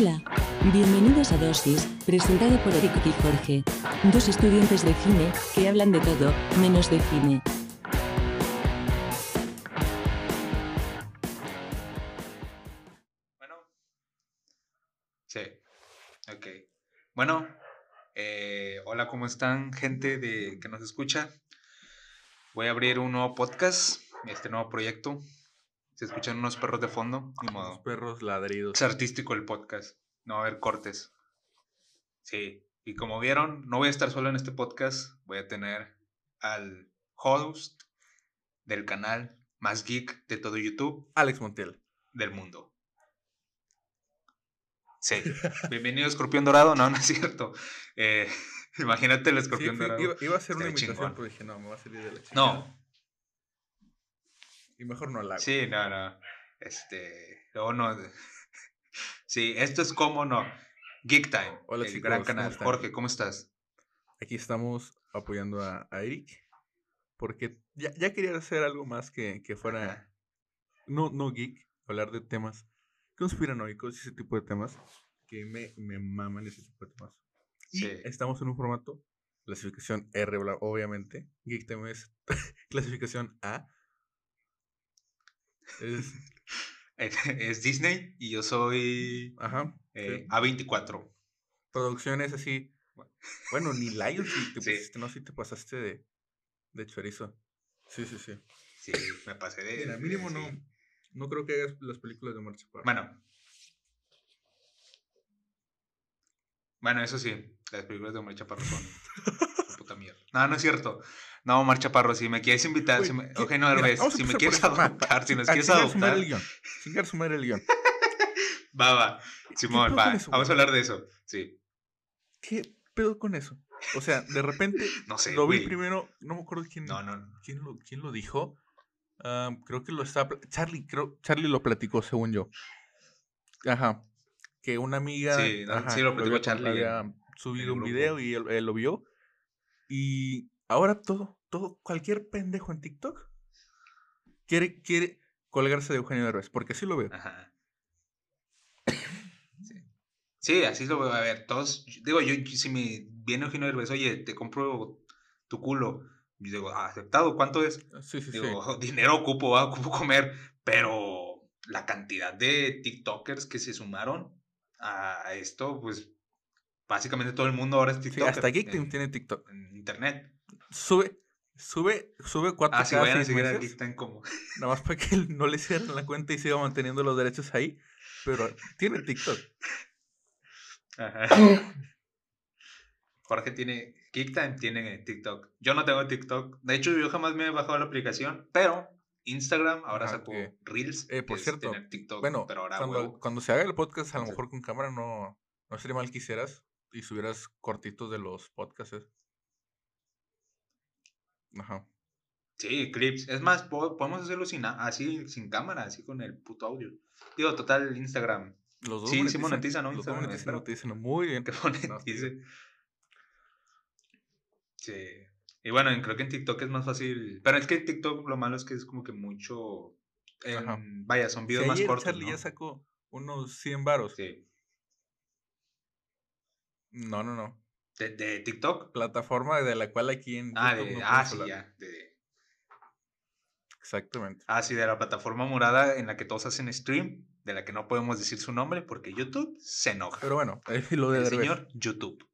Hola. Bienvenidos a Dosis, presentado por Eric y Jorge. Dos estudiantes de cine, que hablan de todo, menos de cine. Bueno. Sí. Ok. Bueno. eh, hola, ¿cómo están, gente de que nos escucha? Voy a abrir un nuevo podcast, este nuevo proyecto. Se escuchan unos perros de fondo, ni Los modo. perros ladridos. Es artístico el podcast. No va a haber cortes. Sí. Y como vieron, no voy a estar solo en este podcast. Voy a tener al host del canal más geek de todo YouTube Alex Montiel. del mundo. Sí. Bienvenido Escorpión Dorado. No, no es cierto. Eh, imagínate el Escorpión Dorado. iba, iba a hacer una chingón. pero dije, no, me va a salir de la chica. No, Y mejor no la hago. sí, no, no. Este. Luego no. Sí, esto es como no. Geek Time. Hola, el chicos, gran ¿cómo canal. están? Jorge, ¿cómo estás? Aquí estamos apoyando a, a Eric. Porque ya, ya quería hacer algo más que, que fuera. Ajá. No, no geek. Hablar de temas conspiranoicos y ese tipo de temas. Que me, me maman ese tipo de temas. Y Sí. estamos en un formato. Clasificación R, obviamente. Geek Time es clasificación A. Es, Es Disney y yo soy ajá. eh, sí. A24. Producciones así. Bueno, ni Lion si te Sí. pusiste, no, si te pasaste de, de chorizo. Sí, sí, sí. Sí, me pasé de. Mira, mínimo sí. no, no creo que hagas las películas de Chaparro. Bueno. Bueno, eso sí, las películas de Omar Chaparro son puta mierda. No, no es cierto. No, Omar Chaparro, si me quieres invitar, Güey, si me, a si me quieres adoptar, si nos A quieres madre adoptar, el guion. Chingar su madre el guion. va, va. Simón, va. eso, Vamos a hablar de eso. Sí, ¿Qué pedo con eso? O sea, de repente no sé. lo vi primero, no me acuerdo quién, No, no. quién, lo, quién lo dijo. Ah, creo que lo estaba. Charlie, creo, Charlie lo platicó, según yo. Ajá. Que una amiga. Sí, ajá, sí lo platicó Charlie Había subido un video y él, él lo vio. Y ahora todo, todo, cualquier pendejo en TikTok quiere, quiere colgarse de Eugenio Derbez, porque así lo veo. Ajá. Sí. Sí, así lo veo. A ver, todos. Digo, yo, si me viene Eugenio Derbez, oye, te compro tu culo. Yo digo, "Ah, aceptado, ¿cuánto es? Sí, sí, sí. Digo, dinero ocupo, ah, ocupo comer, pero la cantidad de TikTokers que se sumaron a esto, pues básicamente todo el mundo ahora es Sí, TikToker. hasta Geek Team en, tiene TikTok. en internet. Sube, sube, sube cuatro Ah, si cada vayan a seis seguir a meses, Geek Time como. Nada más para que no le cierren la cuenta y siga manteniendo los derechos ahí. Pero tiene TikTok. Ajá. Jorge tiene. Geek Time tiene TikTok. Yo no tengo TikTok. De hecho, yo jamás me he bajado la aplicación, pero Instagram ahora Ajá, sacó que- Reels. eh, por cierto, TikTok, Bueno, pero ahora cuando, se haga el podcast, a lo mejor con cámara no, no sería mal que hicieras y subieras cortitos de los podcasts. Ajá. Sí, clips. Es más, po- podemos hacerlo sin, así, sin cámara, así con el puto audio. Digo, total, Instagram. Los dos Sí, sí monetizan, monetiza, ¿no? Los dos Instagram, monetizan, espero. monetizan. Muy bien. Que monetice. Sí. Y bueno, en- creo que en TikTok es más fácil. Pero es que en TikTok lo malo es que es como que mucho. en- Ajá. vaya, son Si videos más cortos. Charlie ¿no? ya sacó unos 100 varos. Sí. No, no, no. ¿De, de TikTok? Plataforma de la cual aquí en Ah, YouTube de, no ah sí, ya. de- Exactamente. ah, sí, de la plataforma morada en la que todos hacen stream, de la que no podemos decir su nombre porque YouTube se enoja. Pero bueno, lo de El Derbez. señor YouTube.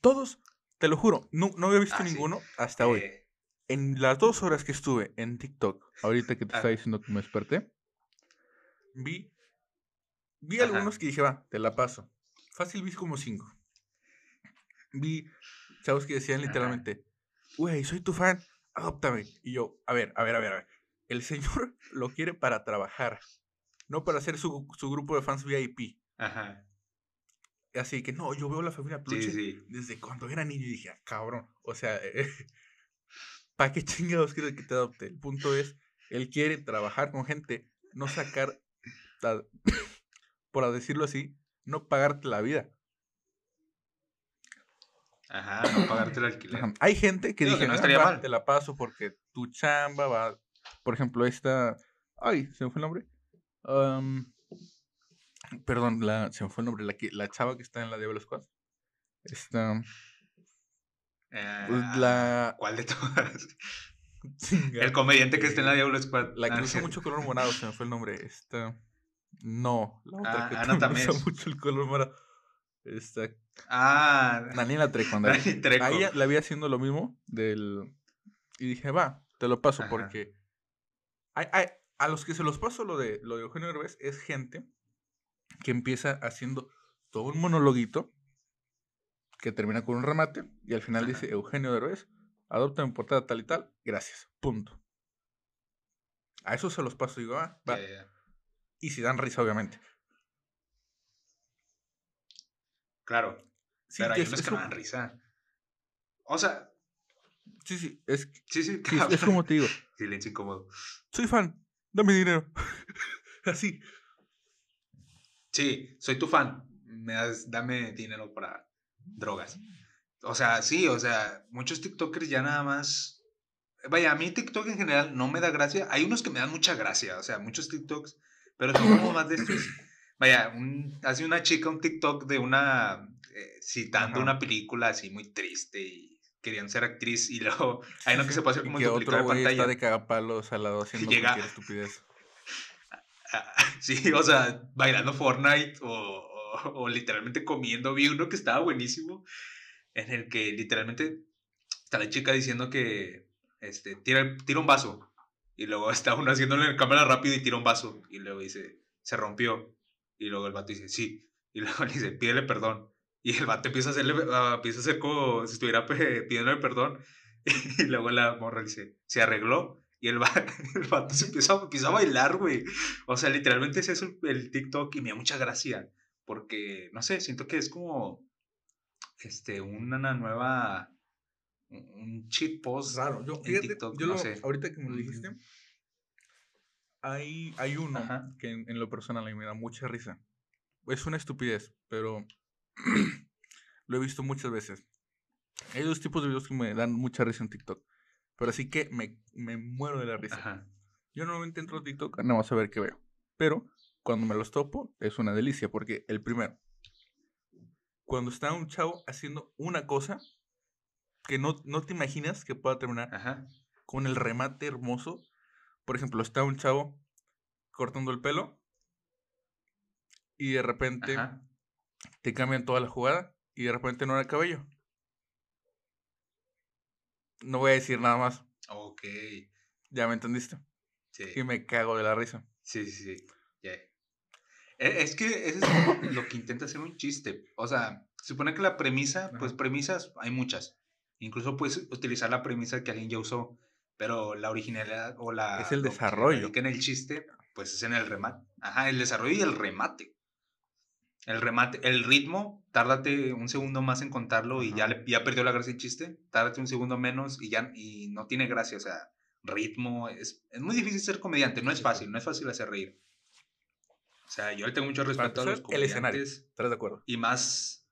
Todos, te lo juro, no, no había visto Ah, sí. ninguno hasta hoy. Eh, En las dos horas que estuve en TikTok, ahorita que te Ah. estaba diciendo que me desperté, vi, vi Ajá. algunos que dije, va, te la paso. Fácil vi como cinco. Vi chavos que decían literalmente, güey, soy tu fan, adóptame. Y yo, a ver, a ver, a ver, a ver. El señor lo quiere para trabajar, no para hacer su, su grupo de fans VIP. Ajá. Así que no, yo veo la familia Sí, Peluche sí. desde cuando era niño y dije, ah, cabrón, o sea, ¿para qué chingados quieres que te adopte? El punto es, él quiere trabajar con gente, no sacar, a- por decirlo así, no pagarte la vida. Ajá, no pagarte el alquiler. Ajá. Hay gente que Digo dice, que no "Ah, estaría va, mal". te la paso porque tu chamba va, por ejemplo, esta, ay, se me fue el nombre, Perdón, la, se me fue el nombre. La, que, la chava que está en la Diablo Squad. Está. Pues, Ah, la- ¿Cuál de todas? El comediante que está en la Diablo Squad. La que Ah, usa sí. mucho color morado, se me fue el nombre. Esta. No, la otra Ah, que Ana también usa mucho el color morado. Esta. Ah, Daniela Trejo, ándale. Dani Trejo. A ella la vi haciendo lo mismo del. Y dije, va, te lo paso Ajá. porque. hay- hay- a los que se los paso lo de, lo de Eugenio Derbez es gente que empieza haciendo todo un monologuito que termina con un remate y al final Ajá. dice Eugenio Derbez, adopta en portada tal y tal, gracias, punto. A eso se los paso y digo, ah, va. Y si dan risa, obviamente. Claro, Sí, pero hay es- unos es que como- dan risa. O sea, sí, sí, es, sí, sí. es como te digo, Silencio incómodo. soy fan, dame dinero. Así. Sí, soy tu fan. Me das, dame dinero para drogas. O sea, sí, o sea, muchos TikTokers ya nada más. Vaya, a mí TikTok en general no me da gracia. Hay unos que me dan mucha gracia, o sea, muchos TikToks, pero son como más de estos. Vaya, un- hace una chica un TikTok de una. eh, citando Ajá. una película así muy triste y querían ser actriz y luego. Hay uno que se puede hacer y como que otro de güey está pantalla. de cagapalos al lado haciendo Llega- cualquier estupidez. Sí, o sea, bailando Fortnite o, o- o literalmente comiendo. Vi uno que estaba buenísimo, en el que literalmente está la chica diciendo que este, tira, tira un vaso. Y luego está uno haciéndole en cámara rápido y tira un vaso. Y luego dice, se rompió. Y luego el vato dice, sí. Y luego le dice, pídele perdón. Y el vato empieza a, hacerle, ah, empieza a hacer como si estuviera pidiéndole perdón. Y luego la morra dice, se arregló. Y el, va- el vato se empieza, empieza a bailar, güey. O sea, literalmente es eso el TikTok y me da mucha gracia. Porque, no sé, siento que es como este, una nueva. Un cheat post. Raro. Yo, en fíjate, TikTok, yo no lo- sé. ahorita que me lo dijiste, hay, hay uno Ajá. que en, en lo personal a mí me da mucha risa. Es una estupidez, pero lo he visto muchas veces. Hay dos tipos de videos que me dan mucha risa en TikTok. Pero así que me, me muero de la risa. Ajá. Yo normalmente entro a TikTok nada más a ver qué veo. Pero cuando me los topo es una delicia porque el primero, cuando está un chavo haciendo una cosa que no, no te imaginas que pueda terminar Ajá. con el remate hermoso. Por ejemplo, está un chavo cortando el pelo y de repente Ajá. te cambian toda la jugada y de repente no era cabello. No voy a decir nada más, Ok. ya me entendiste. Sí. Y me cago de la risa. Sí, sí, sí. Ya. E- Es que eso es lo que intenta hacer un chiste. O sea, se supone que la premisa, pues premisas hay muchas. Incluso puedes utilizar la premisa que alguien ya usó, pero la originalidad o la... Es el lo que desarrollo. radica en el chiste, pues es en el remate. Ajá, el desarrollo y el remate. El remate, el ritmo, tárdate un segundo más en contarlo y ya, Ajá. ya perdió la gracia el chiste. Tárdate un segundo menos y ya y no tiene gracia. O sea, ritmo. Es, es muy difícil ser comediante. No es fácil, no es fácil hacer reír. O sea, yo le tengo mucho respeto a los empezar, el escenario. comediantes. ¿Estás de acuerdo? Y más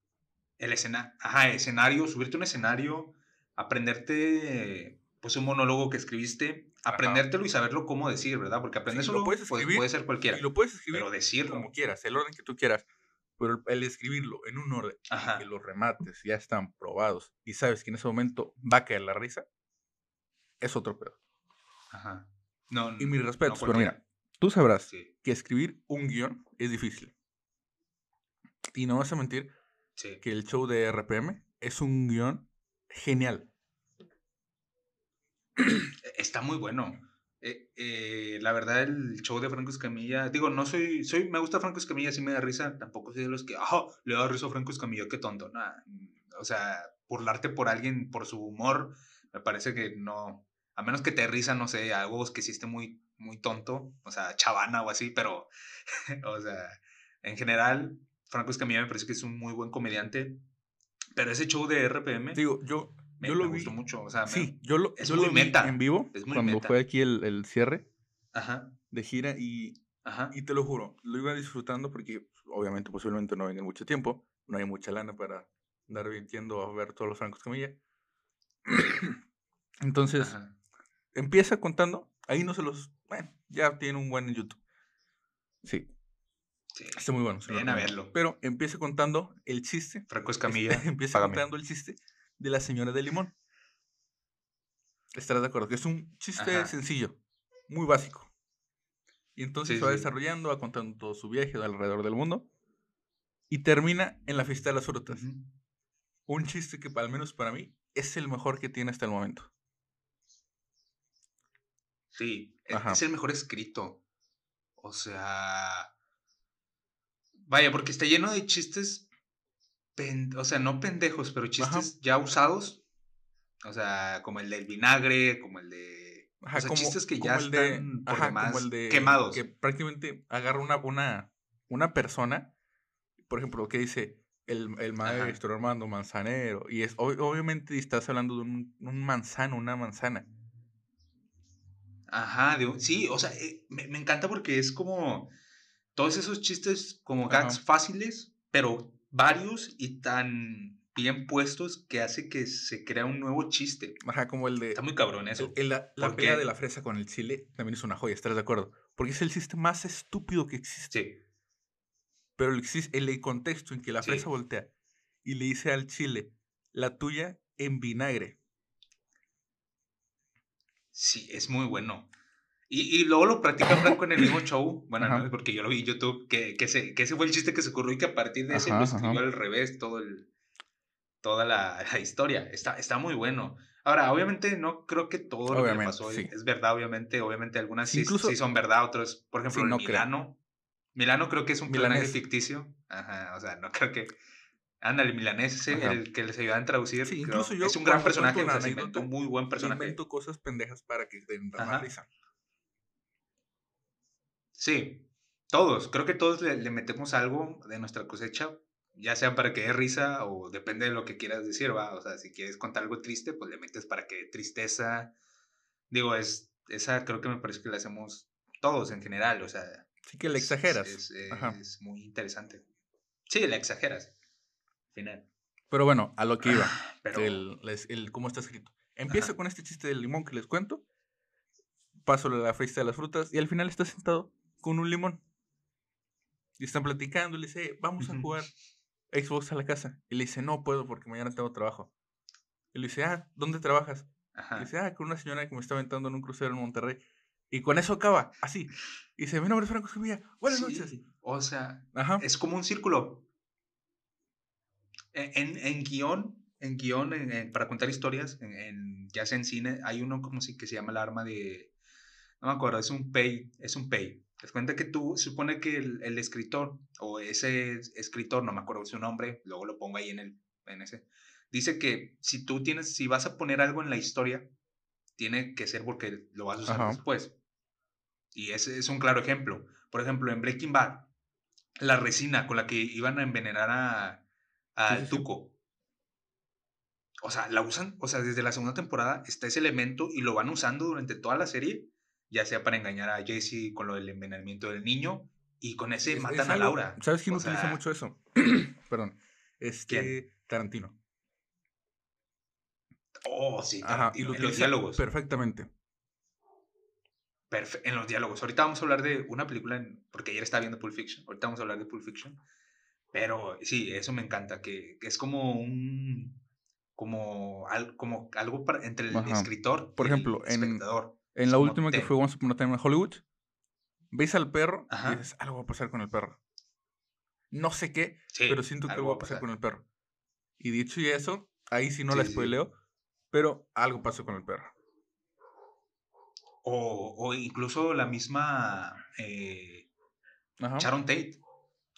el escenario. Ajá, escenario, subirte a un escenario, aprenderte pues un monólogo que escribiste, Ajá. aprendértelo y saberlo cómo decir, ¿verdad? Porque aprender Sí, lo solo puedes pues, escribir puede ser cualquiera. Y lo puedes escribir Pero decirlo. como quieras, el orden que tú quieras. Pero el escribirlo en un orden Ajá. que los remates ya están probados y sabes que en ese momento va a caer la risa, es otro pedo. Ajá. No, Y mis no respetos, pero cualquiera. mira, tú sabrás Sí, que escribir un guion es difícil. Y no vas a mentir sí. que el show de RPM es un guion genial. Está muy bueno. Eh, eh, la verdad, el show de Franco Escamilla, digo, no soy, soy, me gusta Franco Escamilla, sí me da risa, tampoco soy de los que, le da risa a Franco Escamilla, qué tonto, nah, mm, o sea, burlarte por alguien, por su humor, me parece que no, a menos que te risa, no sé, algo que esté muy, muy tonto, o sea, chavana o así, pero, o sea, en general, Franco Escamilla me parece que es un muy buen comediante, pero ese show de RPM Digo, yo, me, yo lo me vi. gustó mucho, o sea, me- Sí, yo lo, es yo muy lo vi meta, en vivo es muy cuando meta. fue aquí el, el cierre ajá, de gira y ajá, Y te lo juro, lo iba disfrutando porque pues, obviamente posiblemente no venga mucho tiempo, no hay mucha lana para andar viendo a ver todos los francos Camilla. Entonces, ajá. empieza contando, ahí no se los, bueno, ya tiene un buen en YouTube. Sí. Sí. Está muy bueno. Vayan a verlo. Pero empieza contando el chiste. Franco Escamilla. empieza págame. contando el chiste de la señora de limón. Estarás de acuerdo, que es un chiste Ajá. sencillo, muy básico. Y entonces Sí, se va desarrollando, va contando todo su viaje de alrededor del mundo. Y termina en la fiesta de las frutas. Un chiste que, al menos para mí, es el mejor que tiene hasta el momento. Sí, e- Ajá. es el mejor escrito. O sea. Vaya, porque está lleno de chistes. Pen- o sea, no pendejos, pero chistes ya usados. O sea, como el del vinagre, como el de. Ajá, o sea, como- chistes que como ya el de- están por demás como el de quemados. Que prácticamente agarra una, una, una persona, por ejemplo, que dice el, el maestro Armando Manzanero, y es ob- obviamente estás hablando de un, un manzano, una manzana. Ajá, de un- sí, o sea, eh, me, me encanta porque es como todos esos chistes como Ajá. gags fáciles, pero varios y tan bien puestos que hace que se crea un nuevo chiste. Ajá, como el de Está muy cabrón eso. el- el- la, la de la fresa con el chile también es una joya, ¿estás de acuerdo? Porque es el chiste más estúpido que existe. Sí, Pero el, el, el contexto en que la Sí. fresa voltea y le dice al chile, la tuya en vinagre. sí, es muy bueno. Y, y luego lo practica Franco en el mismo show. Bueno, Ajá. no, porque yo lo vi en YouTube, que, que, ese, que ese fue el chiste que se ocurrió y que a partir de ese Ajá, lo ajá. escribió al revés todo el, toda la, la historia. Está, está muy bueno. Ahora, obviamente no creo que todo lo que Obviamente, pasó sí. es verdad, obviamente. Obviamente algunas Sí, incluso- sí son verdad, otras, por ejemplo, Sí, no creo. Milano. Milano creo que es un personaje ficticio. Ajá, o sea, no creo que... Ándale, el milanés ese, Ajá. el que les ayudaban a traducir. Sí, incluso yo es un gran personaje, o sea, se inventó un muy buen personaje. invento cosas pendejas para que den más Ajá. risa. Sí, todos. Creo que todos le, le metemos algo de nuestra cosecha, ya sea para que dé risa o depende de lo que quieras decir, va. O sea, si quieres contar algo triste, pues le metes para que dé tristeza. Digo, es, esa creo que me parece que la hacemos todos en general, o sea. Sí que le es- exageras. Es, es- es muy interesante. Sí, le exageras. Al final. Pero bueno, a lo que iba. Pero. el, les- el cómo está escrito. Empieza Ajá. con este chiste del limón que les cuento. Paso la fiesta de las frutas y al final está sentado con un limón. Y están platicando y le dice, vamos a jugar Xbox a la casa. Y le dice, no puedo porque mañana tengo trabajo. Y le dice, ah, ¿dónde trabajas? Y Ajá. dice, ah, con una señora que me está aventando en un crucero en Monterrey. Y con eso acaba, así. Y dice, mi nombre es Franco Escamilla. Buenas Sí, noches. O sea, Ajá. es como un círculo. En, en, en guion, en guion, en- para contar historias, en, en- ya sea en cine, hay uno como si que se llama el arma de, no me acuerdo, es un pay, es un pay. Te cuenta que tú, se supone que el, el escritor, o ese escritor, no me acuerdo su nombre, luego lo pongo ahí en el, en ese, dice que si tú tienes, si vas a poner algo en la historia, tiene que ser porque lo vas a usar Ajá. después. Y ese es un claro ejemplo. Por ejemplo, en Breaking Bad, la resina con la que iban a envenenar a, a sí, sí. Tuco. O sea, la usan, o sea, desde la segunda temporada está ese elemento y lo van usando durante toda la serie, ya sea para engañar a Jesse con lo del envenenamiento del niño y con ese Es- es matan a Laura. ¿Sabes quién O utiliza sea, mucho eso? Perdón. Este ¿Quién? Tarantino. Oh, sí, Ajá, y Tarantino, lo en los diálogos. perfectamente. Perfe- en los diálogos. Ahorita vamos a hablar de una película, en- porque ayer estaba viendo Pulp Fiction. Ahorita vamos a hablar de Pulp Fiction. Pero sí, eso me encanta, que, que es como un. Como, al- como algo para- entre el Ajá. escritor Por y el ejemplo, en- espectador. En Es la última que fue Once Upon a Time in Hollywood, ves al perro Ajá. y dices, algo va a pasar con el perro. No sé qué, Sí, pero siento que algo va a pasar pasar. con el perro. Y dicho y eso, ahí sí no la Sí, sí. spoileo, pero algo pasó con el perro. O, o incluso la misma eh. Sharon Tate.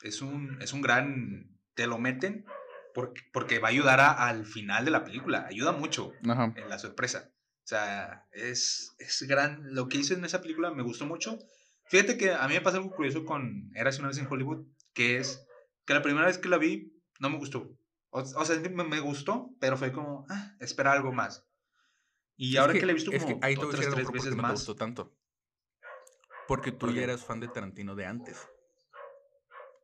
Es un, es un gran. Te lo meten porque, porque va a ayudar a- al final de la película. Ayuda mucho. Ajá. en la sorpresa. O sea, es, es gran. Lo que hizo en esa película me gustó mucho. Fíjate que a mí me pasa algo curioso con Eras una vez en Hollywood, que es que la primera vez que la vi no me gustó. O, o sea, me, me gustó, pero fue como, ah, espera algo más. Y Es ahora que, la he visto como ahí otras tres veces más. gustó tanto. Porque tú ¿Por ya eras fan de Tarantino de antes.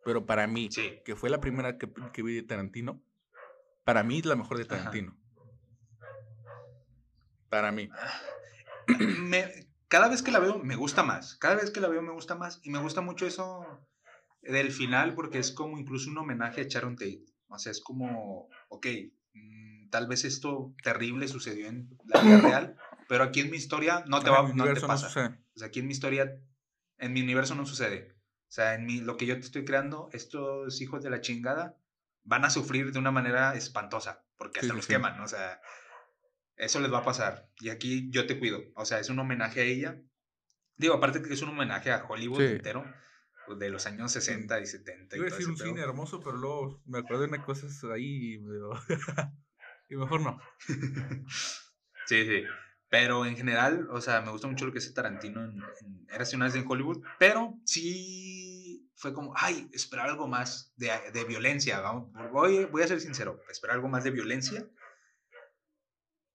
Pero para mí, Sí. que fue la primera que, que vi de Tarantino, para mí es la mejor de. Tarantino. Para mí. me- cada vez que la veo me gusta más. Cada vez que la veo me gusta más. Y me gusta mucho eso del final porque es como incluso un homenaje a Sharon Tate. O sea, es como, ok, mm, tal vez esto terrible sucedió en la vida real, pero aquí en mi historia no te, va, no te no pasa. sucede. O sea, aquí en mi historia, en mi universo no sucede. O sea, en mi, lo que yo te estoy creando, estos hijos de la chingada van a sufrir de una manera espantosa, porque hasta sí, los sí. queman, o sea, eso les va a pasar. Y aquí yo te cuido. O sea, es un homenaje a ella. Digo, aparte que es un homenaje a Hollywood Sí. entero, pues, de los años 60 y 70 y Iba a decir un cine hermoso, pero luego me acuerdo de unas cosas ahí y, pero- y mejor no. sí, sí. Pero en general, o sea, me gusta mucho lo que hace Tarantino en, en Érase una vez en Hollywood, pero sí fue como, ay, esperar algo más de, de violencia. Vamos, voy, voy a ser sincero, esperar algo más de violencia.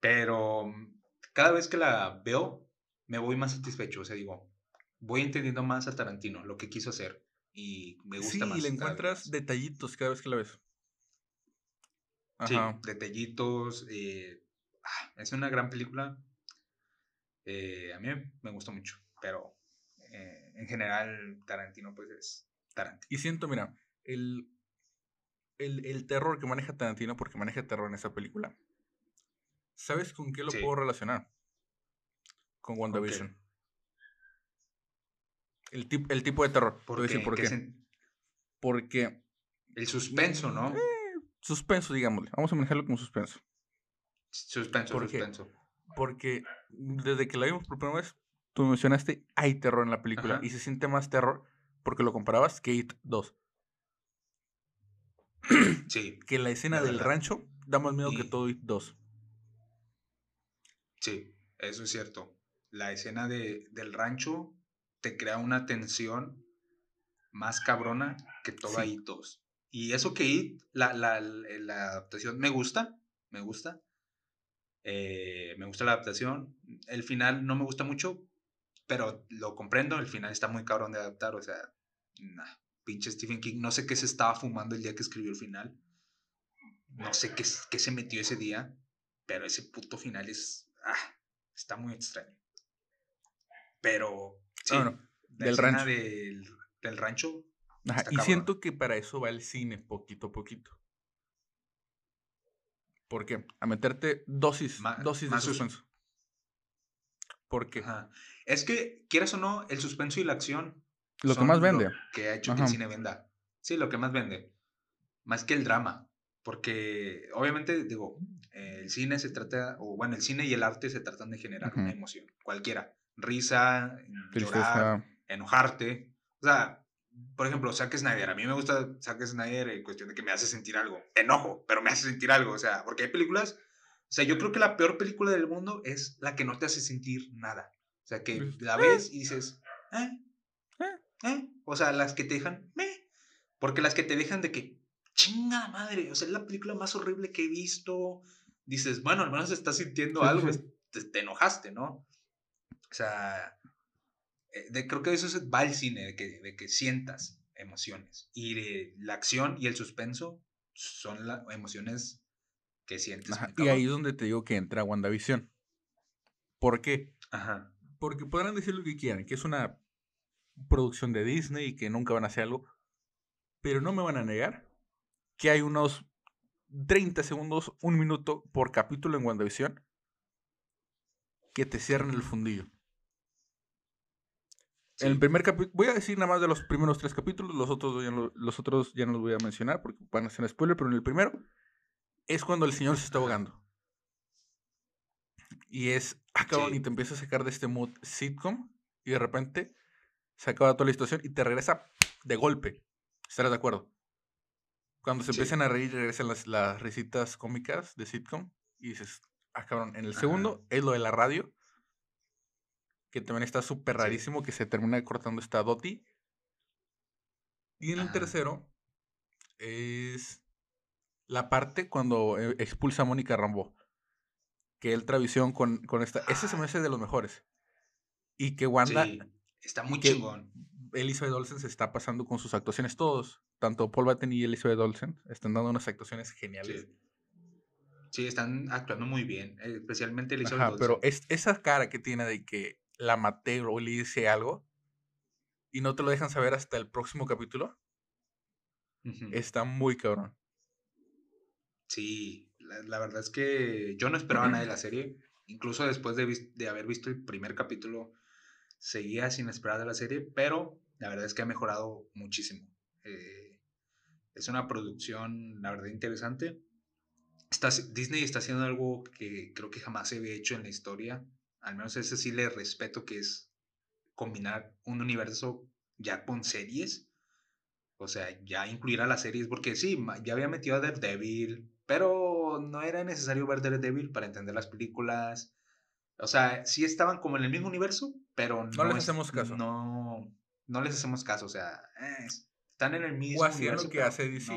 Pero mm, cada vez que la veo, me voy más satisfecho. O sea, digo, voy entendiendo más a Tarantino, lo que quiso hacer. Y me gusta Sí, más. y le encuentras detallitos cada vez que la ves. Sí, detallitos. eh, ah, es una gran película. eh, a mí me gustó mucho, pero eh, en general Tarantino pues es Tarantino. Y siento, mira, el, el, el terror que maneja Tarantino, porque maneja terror en esa película, ¿sabes con qué lo Sí. puedo relacionar? Con WandaVision. El, tip- el tipo de terror. Te voy a decir por ¿Qué qué. Porque El suspenso, ¿no? Eh, suspenso, digámosle. Vamos a manejarlo como suspenso. Suspenso, ¿por qué? suspenso. Porque desde que la vimos por primera vez, tú mencionaste, hay terror en la película. Ajá. Y se siente más terror porque lo comparabas que It 2. Sí, Que la escena Es del rancho da más miedo que todo It 2. Sí, eso es cierto. La escena de, del rancho te crea una tensión más cabrona que Sí. 2. Y eso que It, la, la, la adaptación, me gusta, me gusta. Eh, me gusta la adaptación. El final no me gusta mucho, pero lo comprendo. El final está muy cabrón de adaptar. O sea, nah, pinche Stephen King. No sé qué se estaba fumando el día que escribió el final. No sé qué, qué se metió ese día, pero ese puto final es. Ah, está muy extraño. Pero. Sí, Ah, bueno, la del rancho. Del, del rancho. Ajá, y cabrón. siento que para eso va el cine poquito a poquito. ¿Por qué? A meterte dosis, Ma- dosis de más sus- suspenso. Porque Ajá. Es que, quieras o no, el suspenso y la acción. lo que más vende. que ha hecho que el cine venda. Sí, lo que más vende. Más que el drama. Porque, obviamente, digo, eh, el cine se trata, o bueno, el cine y el arte se tratan de generar una Ujú. emoción. Cualquiera. Risa, llorar, Tristeza. enojarte. O sea, por ejemplo, Zack Snyder. A mí me gusta Zack Snyder en cuestión de que me hace sentir algo. Enojo, pero me hace sentir algo. O sea, porque hay películas. O sea, yo creo que la peor película del mundo es la que no te hace sentir nada. O sea, que Pues, la eh. ves y dices, ¿eh? Eh. ¿eh? O sea, las que te dejan, ¿me? Porque las que te dejan de que, chinga madre, o sea, es la película más horrible que he visto. Dices, bueno, al menos estás sintiendo algo. Te, te enojaste, ¿no? O sea, eh, de- creo que eso es, va el cine, de que, de que sientas emociones. Y de- la acción y el suspenso son las emociones que sientes. Ajá, Y ahí es donde te digo que entra WandaVision. ¿Por qué? Ajá. Porque podrán decir lo que quieran, que es una producción de Disney y que nunca van a hacer algo. Pero no me van a negar que hay unos 30 segundos, un minuto por capítulo en WandaVision que te cierran el fundillo. En el Sí. primer capítulo, voy a decir nada más de los primeros tres capítulos, los otros, ya no, los otros ya no los voy a mencionar porque van a ser spoiler, pero en el primero es cuando el señor se está ahogando. Y es, ah, cabrón, Sí. y te empieza a sacar de este mood sitcom y de repente se acaba toda la situación y te regresa de golpe. ¿Estarás de acuerdo? Cuando se Sí. empiezan a reír, regresan las, las risitas cómicas de sitcom y dices, ah, cabrón, en el segundo Ajá. es lo de la radio, que también está súper Sí. rarísimo, que se termina cortando esta Doti. Y en el tercero es la parte cuando eh, expulsa a Mónica Rambo. Que él visión con, con esta. Ese se me hace de los mejores. Y que Wanda, Sí, está muy que chingón. Elizabeth Olsen se está pasando con sus actuaciones todos. Tanto Paul Bettany y Elizabeth Olsen están dando unas actuaciones geniales. Sí. Sí, están actuando muy bien, especialmente Elizabeth Ajá, pero Olsen. es, esa cara que tiene de que la maté o le hice algo y no te lo dejan saber hasta el próximo capítulo, está muy cabrón. Sí, la, la verdad es que yo no esperaba nada de la serie. Incluso después de, de haber visto el primer capítulo, seguía sin esperar de la serie, pero la verdad es que ha mejorado muchísimo. Eh, es una producción, la verdad, interesante. Está, Disney está haciendo algo que creo que jamás se había hecho en la historia. Al menos ese sí le respeto, que es combinar un universo ya con series. O sea, ya incluir a las series, porque sí, ya había metido a Daredevil, pero no era necesario ver Daredevil para entender las películas. O sea, sí estaban como en el mismo universo, pero no, les es- hacemos caso. No, no les hacemos caso. O sea, eh, están en el mismo hacían lo universo. que hace DC.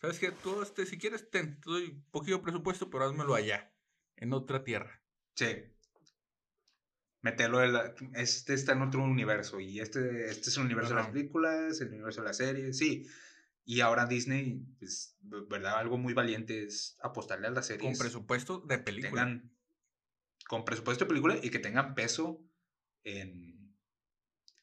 ¿Sabes qué? Tú, este, si quieres, ten, te doy poquillo presupuesto, pero házmelo allá, en otra tierra. Sí. Meterlo en la- este está en otro universo y este, este es el universo de las películas, el universo de las series, sí. Y ahora Disney, pues, verdad, algo muy valiente es apostarle a las Con series. presupuesto de película. tengan con presupuesto de película y que tengan peso en,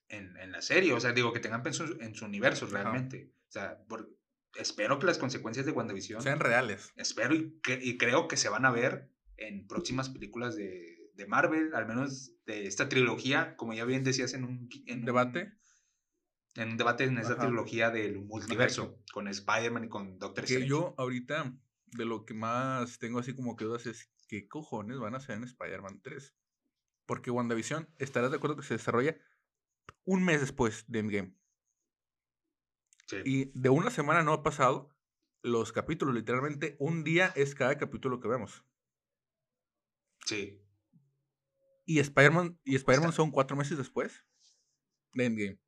en, en la serie. O sea, digo, que tengan peso en su universo Ajá. realmente. O sea, por- espero que las consecuencias de WandaVision Sean reales. espero y, y creo que se van a ver en próximas películas de, de Marvel, al menos de esta trilogía, como ya bien decías en un, en un- ¿Debate? en un debate en esta Ajá. trilogía del multiverso, con Spider-Man y con Doctor Que Strange. yo ahorita, de lo que más tengo así como que dudas es, ¿qué cojones van a hacer en Spider-Man 3? Porque WandaVision, estarás de acuerdo que se desarrolla un mes después de Endgame. Sí, Y de una semana no ha pasado los capítulos, literalmente un día es cada capítulo que vemos. sí. Y Spider-Man y Spider-Man Está- son cuatro meses después de Endgame.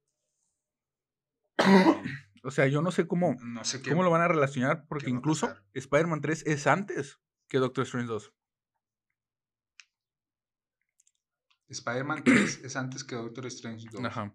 O sea, yo no sé cómo, No sé qué. cómo lo van a relacionar, porque incluso? Spider-Man 3 es antes que Doctor Strange 2. Spider-Man 3 es antes que Doctor Strange 2. Ajá.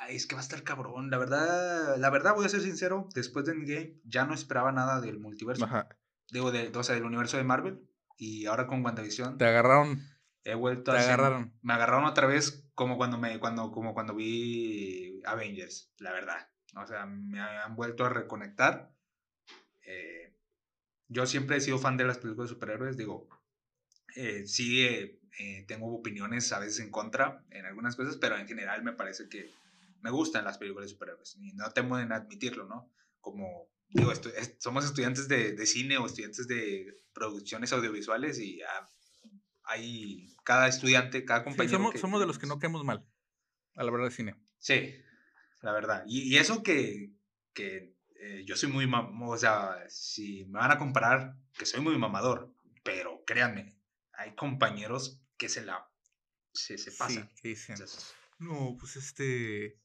Ay, es que va a estar cabrón. La verdad, la verdad, voy a ser sincero. Después de Endgame, ya no esperaba nada del multiverso. Ajá. Digo, de, o sea, del universo de Marvel. Y ahora con WandaVision Te agarraron. he vuelto te a... sen- agarraron. Me agarraron otra vez como cuando, me, cuando, como cuando vi Avengers, la verdad. O sea, me han vuelto a reconectar. Eh, yo siempre he sido fan de las películas de superhéroes. Digo, eh, sí eh, tengo opiniones a veces en contra en algunas cosas, pero en general me parece que me gustan las películas de superhéroes. Y no temo en admitirlo, ¿no? Como, digo, estu- es- somos estudiantes de, de cine o estudiantes de producciones audiovisuales y ah, hay cada estudiante, cada Sí, compañero. somos, que somos de los que no caemos mal. A la verdad de cine. Sí, la verdad. Y, y eso que, que eh, yo soy muy, o sea, si me van a comparar, que soy muy mamador, pero créanme, hay compañeros que se la, se, se pasan. Sí, que dicen. No, pues este.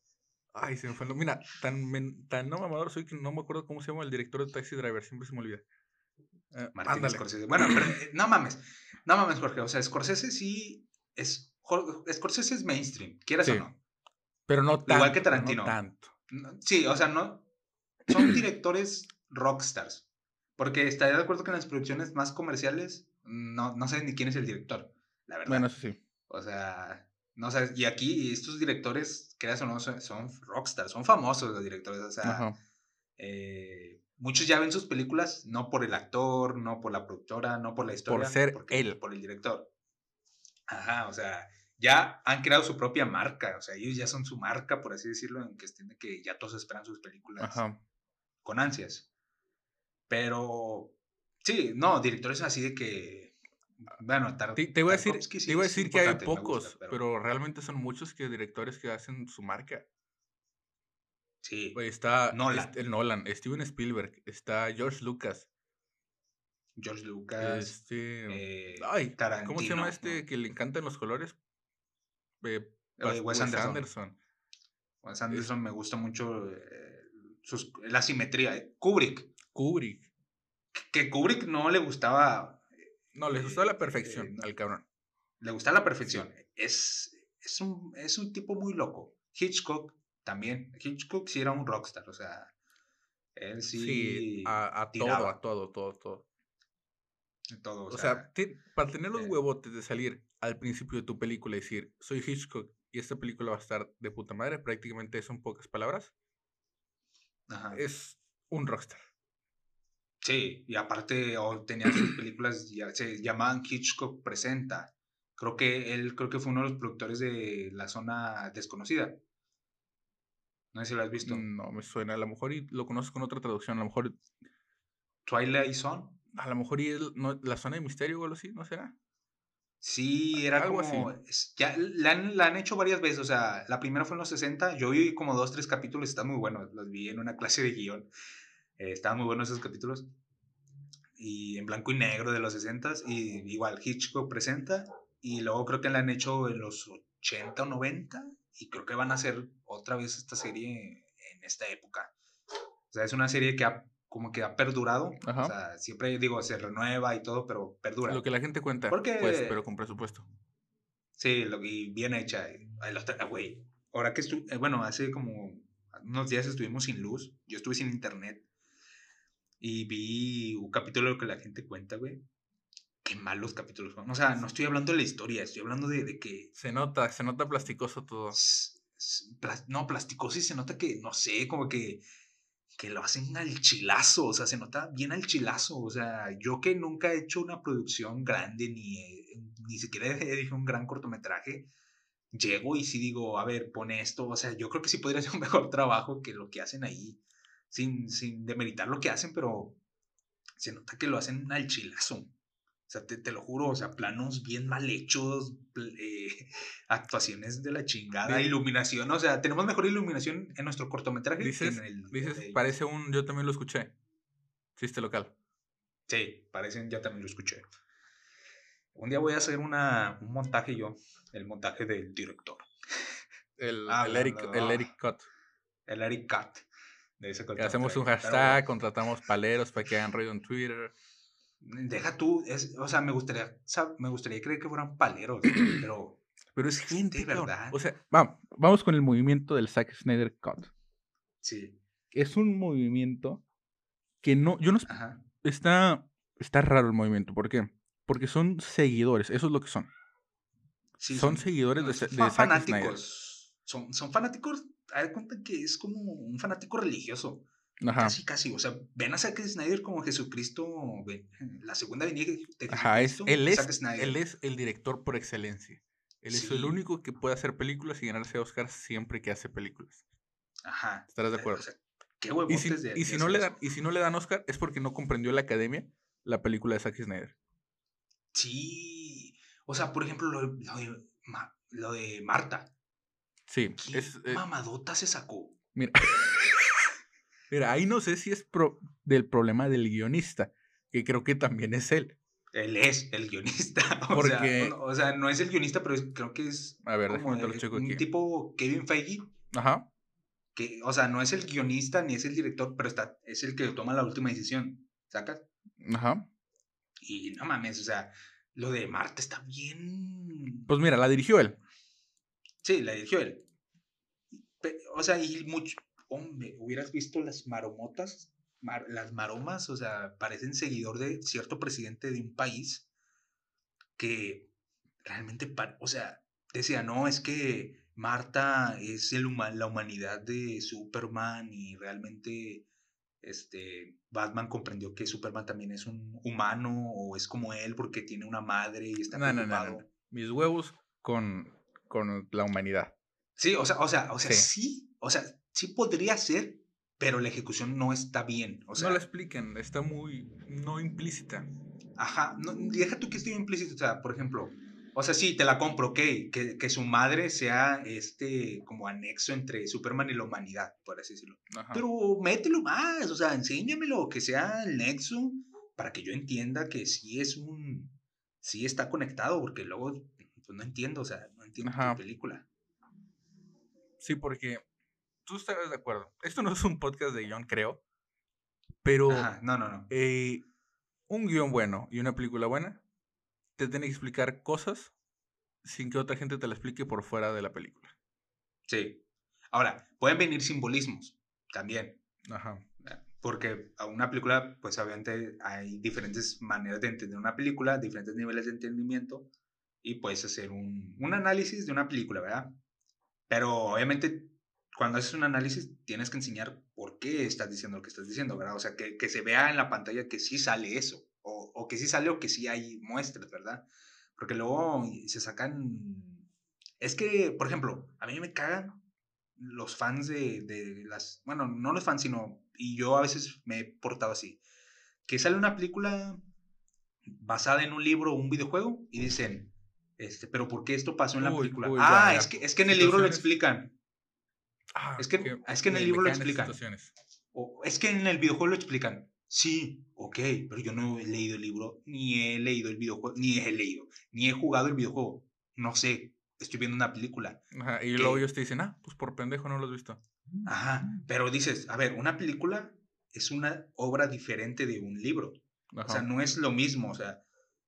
Ay, se me fue. el Mira, tan, men- tan no mamador soy que no me acuerdo cómo se llama el director de Taxi Driver, siempre se me olvida. Eh, ándale. Scorsese. Bueno, pero, eh, no mames, no mames, Jorge. O sea, Scorsese sí es, Scorsese es mainstream, quieras Sí. o no. Pero no tanto. Igual que Tarantino. No tanto. Sí, o sea, no. Son directores rockstars. Porque estaría de acuerdo que en las producciones más comerciales no, no sé ni quién es el director, la verdad. Bueno, eso sí. O sea, no sabes. Y aquí estos directores, creas o no, son, son rockstars, son famosos los directores. O sea, eh, muchos ya ven sus películas no por el actor, no por la productora, no por la historia. ser porque- él. Por el director. Ajá, o sea, ya han creado su propia marca. O sea, ellos ya son su marca, por así decirlo, en cuestión de que ya todos esperan sus películas Ajá. con ansias. Pero, sí, no, directores así de que. Bueno, Tar- Te, te iba a decir, sí te iba a decir que hay pocos, gusta, pero... realmente son muchos que directores que hacen su marca. Sí, está Nolan. este, el Nolan, Steven Spielberg, está George Lucas, George Lucas. este, eh, ay, ¿cómo se llama Tarantino, este ¿no? que le encantan los colores? Eh, Pas- Wes Anderson. Wes Anderson me gusta mucho eh, sus- la simetría. eh. Kubrick. Kubrick. Que Kubrick no le gustaba. No, les gustó a la Eh, perfección eh, al cabrón. Le gusta la perfección. Es, es, un, es un tipo muy loco. Hitchcock también. Hitchcock sí era un rockstar. O sea, él sí. Sí, a, a todo, a todo, todo, todo. todo. O sea, te- para tener los eh. huevotes de salir al principio de tu película y decir, soy Hitchcock y esta película va a estar de puta madre, prácticamente son pocas palabras, ajá. es un rockstar. Sí, y aparte o tenía sus películas, ya, se llamaban Hitchcock Presenta. Creo que él creo que fue uno de los productores de La Zona Desconocida. No sé si lo has visto. No me suena, a lo mejor y lo conozco con otra traducción, a lo mejor, Twilight Zone. a lo mejor y es no, la zona de misterio o algo así, ¿no será? Sí, era Algo como. así. Ya la han, la han hecho varias veces. O sea, la primera fue en los 60. Yo vi como dos, tres capítulos. Están muy buenos. Los vi en una clase de guion. Eh, estaban muy buenos esos capítulos. Y en blanco y negro de los 60. Y igual Hitchcock presenta. Y luego creo que la han hecho en los 80 o 90. Y creo que van a hacer otra vez esta serie en esta época. O sea, es una serie que ha, como que ha perdurado. Ajá. O sea, siempre digo, se renueva y todo, pero perdura. Lo que la gente cuenta, Porque- pues, pero con presupuesto. Sí, lo, y bien hecha. eh. Ah, güey. Ahora que estuve, bueno, hace como unos días estuvimos sin luz. Yo estuve sin internet. Y vi un capítulo de lo que la gente cuenta, güey. Qué malos capítulos son. O sea, no estoy hablando de la historia, estoy hablando de, de que. Se nota, se nota plasticoso todo. No, plasticosis se nota que, no sé, como que. Que lo hacen al chilazo, o sea, se nota bien al chilazo. O sea, yo que nunca he hecho una producción grande, ni, eh, ni siquiera he hecho un gran cortometraje, llego y sí digo, a ver, pone esto. O sea, yo creo que sí podría ser un mejor trabajo que lo que hacen ahí, sin, sin demeritar lo que hacen, pero se nota que lo hacen al chilazo. O sea, te, te lo juro, o sea, planos bien mal hechos, eh, actuaciones de la chingada, iluminación, o sea, tenemos mejor iluminación en nuestro cortometraje Dices, que en el... dices, de parece un, yo también lo escuché. Chiste local. Sí, parecen, ya también lo escuché. Un día voy a hacer una, un montaje yo, el montaje del director, El, Ah, el no, Eric, no, el. Eric Cut. el Eric Cat. Hacemos un hashtag, contratamos paleros para que hagan ruido en Twitter. Deja tú, es, o sea, me gustaría, me gustaría creer que fueran paleros, pero Pero es gente, verdad. O sea, vamos, vamos con el movimiento del Zack Snyder Cut. sí, Es un movimiento que no, yo no, ajá. está, está raro el movimiento. ¿Por qué? Porque son seguidores, eso es lo que son. Sí, son, seguidores no, de, de Zack Snyder. Son, son fanáticos, haz de cuenta que es como un fanático religioso. Ajá. Casi, casi. O sea, ven a Zack Snyder como Jesucristo, ven, la segunda venida de Jesucristo. Ajá, es, él, es, Zack Snyder. él es el director por excelencia. Él es el único que puede hacer películas y ganarse Oscar siempre que hace películas. Ajá. ¿Estarás de Eh, acuerdo? O sea, qué Y si, de, y si no le dan, y si no le dan Oscar es porque no comprendió la academia la película de Zack Snyder. Sí. O sea, por ejemplo, lo, lo de, lo de Marta. Sí, ¿Qué es, eh, mamadota se sacó? mira, mira, ahí no sé si es pro- del problema del guionista, que creo que también es él. Él es el guionista. O, Porque- sea, no, o sea, no es el guionista, pero creo que es A ver, como checo un aquí. tipo Kevin Feige. Ajá. que, o sea, no es el guionista ni es el director, pero está, es el que toma la última decisión, ¿sacas? Ajá. Y no mames, o sea, lo de Marta está bien. Pues mira, la dirigió él. Sí, la dirigió él. O sea, y mucho, hombre, hubieras visto las maromotas, mar- las maromas, o sea, parecen seguidor de cierto presidente de un país que realmente, o sea, decía, no, es que Marta es el la humanidad de Superman y realmente este, Batman comprendió que Superman también es un humano o es como él porque tiene una madre y está No, no, no. Mis huevos con, con la humanidad. Sí, o sea, o sea, o sea, Sí. sí. o sea, sí podría ser, pero la ejecución no está bien. O sea, no la expliquen, está muy no implícita. ajá, no, deja tú que esté implícito, o sea, por ejemplo, o sea, sí, te la compro, ok, que, que su madre sea este como anexo entre Superman y la humanidad, por así decirlo. Ajá. Pero mételo más, o sea, enséñamelo, que sea el nexo, para que yo entienda que sí es un, sí está conectado, porque luego, pues no entiendo, o sea, no entiendo tu película. Sí, porque tú estarás de acuerdo. Esto no es un podcast de guion, creo. Pero Ajá, no, no, no. eh, un guion bueno y una película buena te tiene que explicar cosas sin que otra gente te la explique por fuera de la película. Sí. Ahora, pueden venir simbolismos también, Ajá. porque a una película, pues obviamente hay diferentes maneras de entender una película, diferentes niveles de entendimiento, y puedes hacer un, un análisis de una película, ¿verdad? Pero obviamente, cuando haces un análisis tienes que enseñar por qué estás diciendo lo que estás diciendo, ¿verdad? O sea, que, que se vea en la pantalla que sí sale eso, o, o, que sí sale o que sí hay muestras, ¿verdad? Porque luego se sacan... Es que, por ejemplo, a mí me cagan los fans de, de las... Bueno, no los fans, sino... Y yo a veces me he portado así. Que sale una película basada en un libro o un videojuego y dicen, este, pero ¿por qué esto pasó en la Uy, película? uy, ah, ya, es que, es que en el libro lo explican. Ah, Es que- es que en el libro lo explican. O, es que en el videojuego lo explican. Sí, ok, pero yo no he leído el libro, ni he leído el videojuego, ni he leído, ni he jugado el videojuego. No sé, estoy viendo una película. Ajá, y que- luego ellos te dicen, ah, pues por pendejo no lo has visto. Ajá, pero dices, a ver, una película es una obra diferente de un libro. O sea, no es lo mismo. O sea,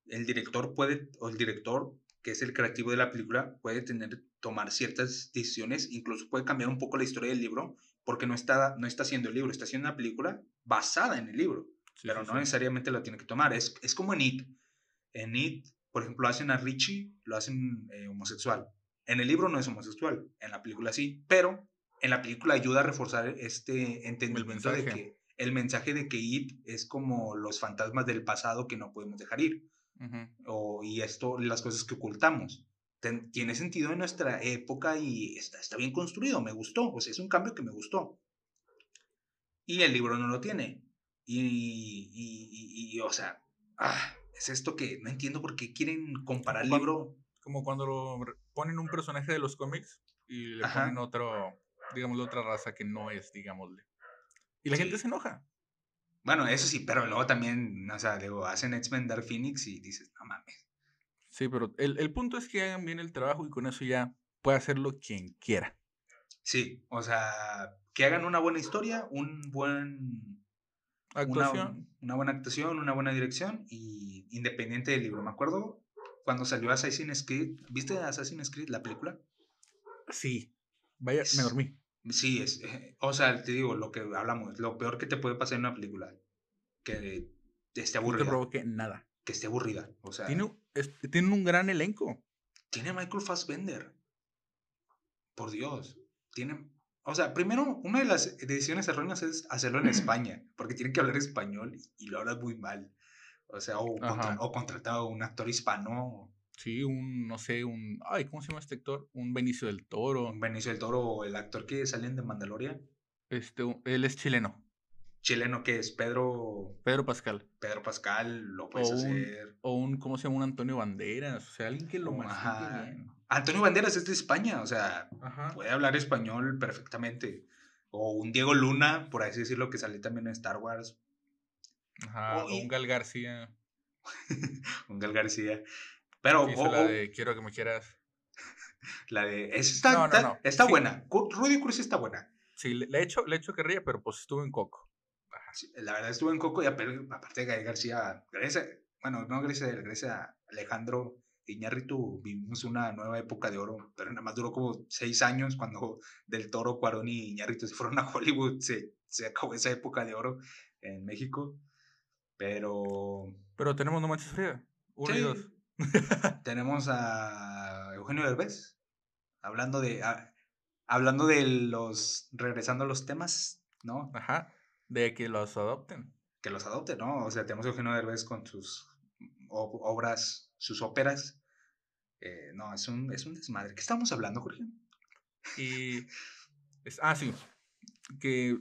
el director puede, o el director, que es el creativo de la película, puede tener, tomar ciertas decisiones, incluso puede cambiar un poco la historia del libro, porque no está, no está haciendo el libro, está haciendo una película basada en el libro, Sí, pero sí, no sí. necesariamente lo tiene que tomar. Es, es como en It. En It, por ejemplo, hacen a Richie, lo hacen eh, homosexual. En el libro no es homosexual, en la película sí, pero en la película ayuda a reforzar este entendimiento de que el mensaje de que It es como los fantasmas del pasado que no podemos dejar ir Ujú. o, y esto, las cosas que ocultamos. Ten- tiene sentido en nuestra época y está, está bien construido, me gustó, o sea, es un cambio que me gustó. Y el libro no lo tiene. Y, y, y- y, o sea, ah, es esto que no entiendo por qué quieren comparar el libro. Como cuando lo ponen un personaje de los cómics y le Ajá. ponen otro, digamos, de otra raza que no es, digámosle. Y la Sí. gente se enoja. Bueno, eso sí, pero luego también, o sea, digo, hacen X-Men Dark Phoenix y dices, no mames. Sí, pero el, el punto es que hagan bien el trabajo y con eso ya puede hacerlo quien quiera. Sí, o sea, que hagan una buena historia, un buen una- Actuación. Una, buena actuación, una buena dirección y independiente del libro. Me acuerdo cuando salió Assassin's Creed. ¿Viste Assassin's Creed, la película? Sí. Vaya, Es- me dormí. Sí, es, eh, o sea, te digo lo que hablamos, lo peor que te puede pasar en una película, que esté No te aburrida, provoque nada. que esté aburrida. O sea, Tiene, es- tiene un gran elenco. tiene Michael Fassbender. Por Dios, tiene, o sea, primero, una de las decisiones erróneas es hacerlo en España, porque tiene que hablar español y lo hablas muy mal. O sea, o, contra- o contratar a un actor hispano, Sí, un, no sé, un. Ay, ¿cómo se llama este actor? Un Benicio del Toro. un Benicio del Toro el actor que salen de Mandalorian, Este, él es chileno. chileno que es Pedro, Pedro Pascal. Pedro Pascal, lo puedes O un, hacer. o un, ¿cómo se llama? Un Antonio Banderas. O sea, alguien que lo O, maneje bien. Antonio Banderas es de España, o sea, Ajá. puede hablar español perfectamente. O un Diego Luna, por así decirlo, que sale también en Star Wars. Ajá. o O un Gal García. Un Gal García. Pero, hizo o- la de Quiero que me quieras. la de. está, No, no, no. está Sí. buena. Rudy Cruz está buena. Sí, le, he hecho, le he hecho que ría, pero pues estuvo en Coco. Sí, La verdad estuvo en Coco y aparte de Gael García, gracias, bueno, no gracias a él, gracias a Alejandro Iñárritu vivimos una nueva época de oro, pero nada más duró como seis años cuando Del Toro, Cuarón y Iñárritu se fueron a Hollywood, se, se acabó esa época de oro en México, pero Pero tenemos No Manches Frida. Uno y Sí. dos. tenemos a Eugenio Derbez, hablando de, a- hablando de los, regresando a los temas, ¿no? Ajá. De que los adopten. que los adopte, ¿no? O sea, tenemos a Eugenio Derbez con sus obras, sus óperas. Eh, no, es un, es un desmadre. ¿Qué estamos hablando, Jorge? Y. Es, ah, sí. Que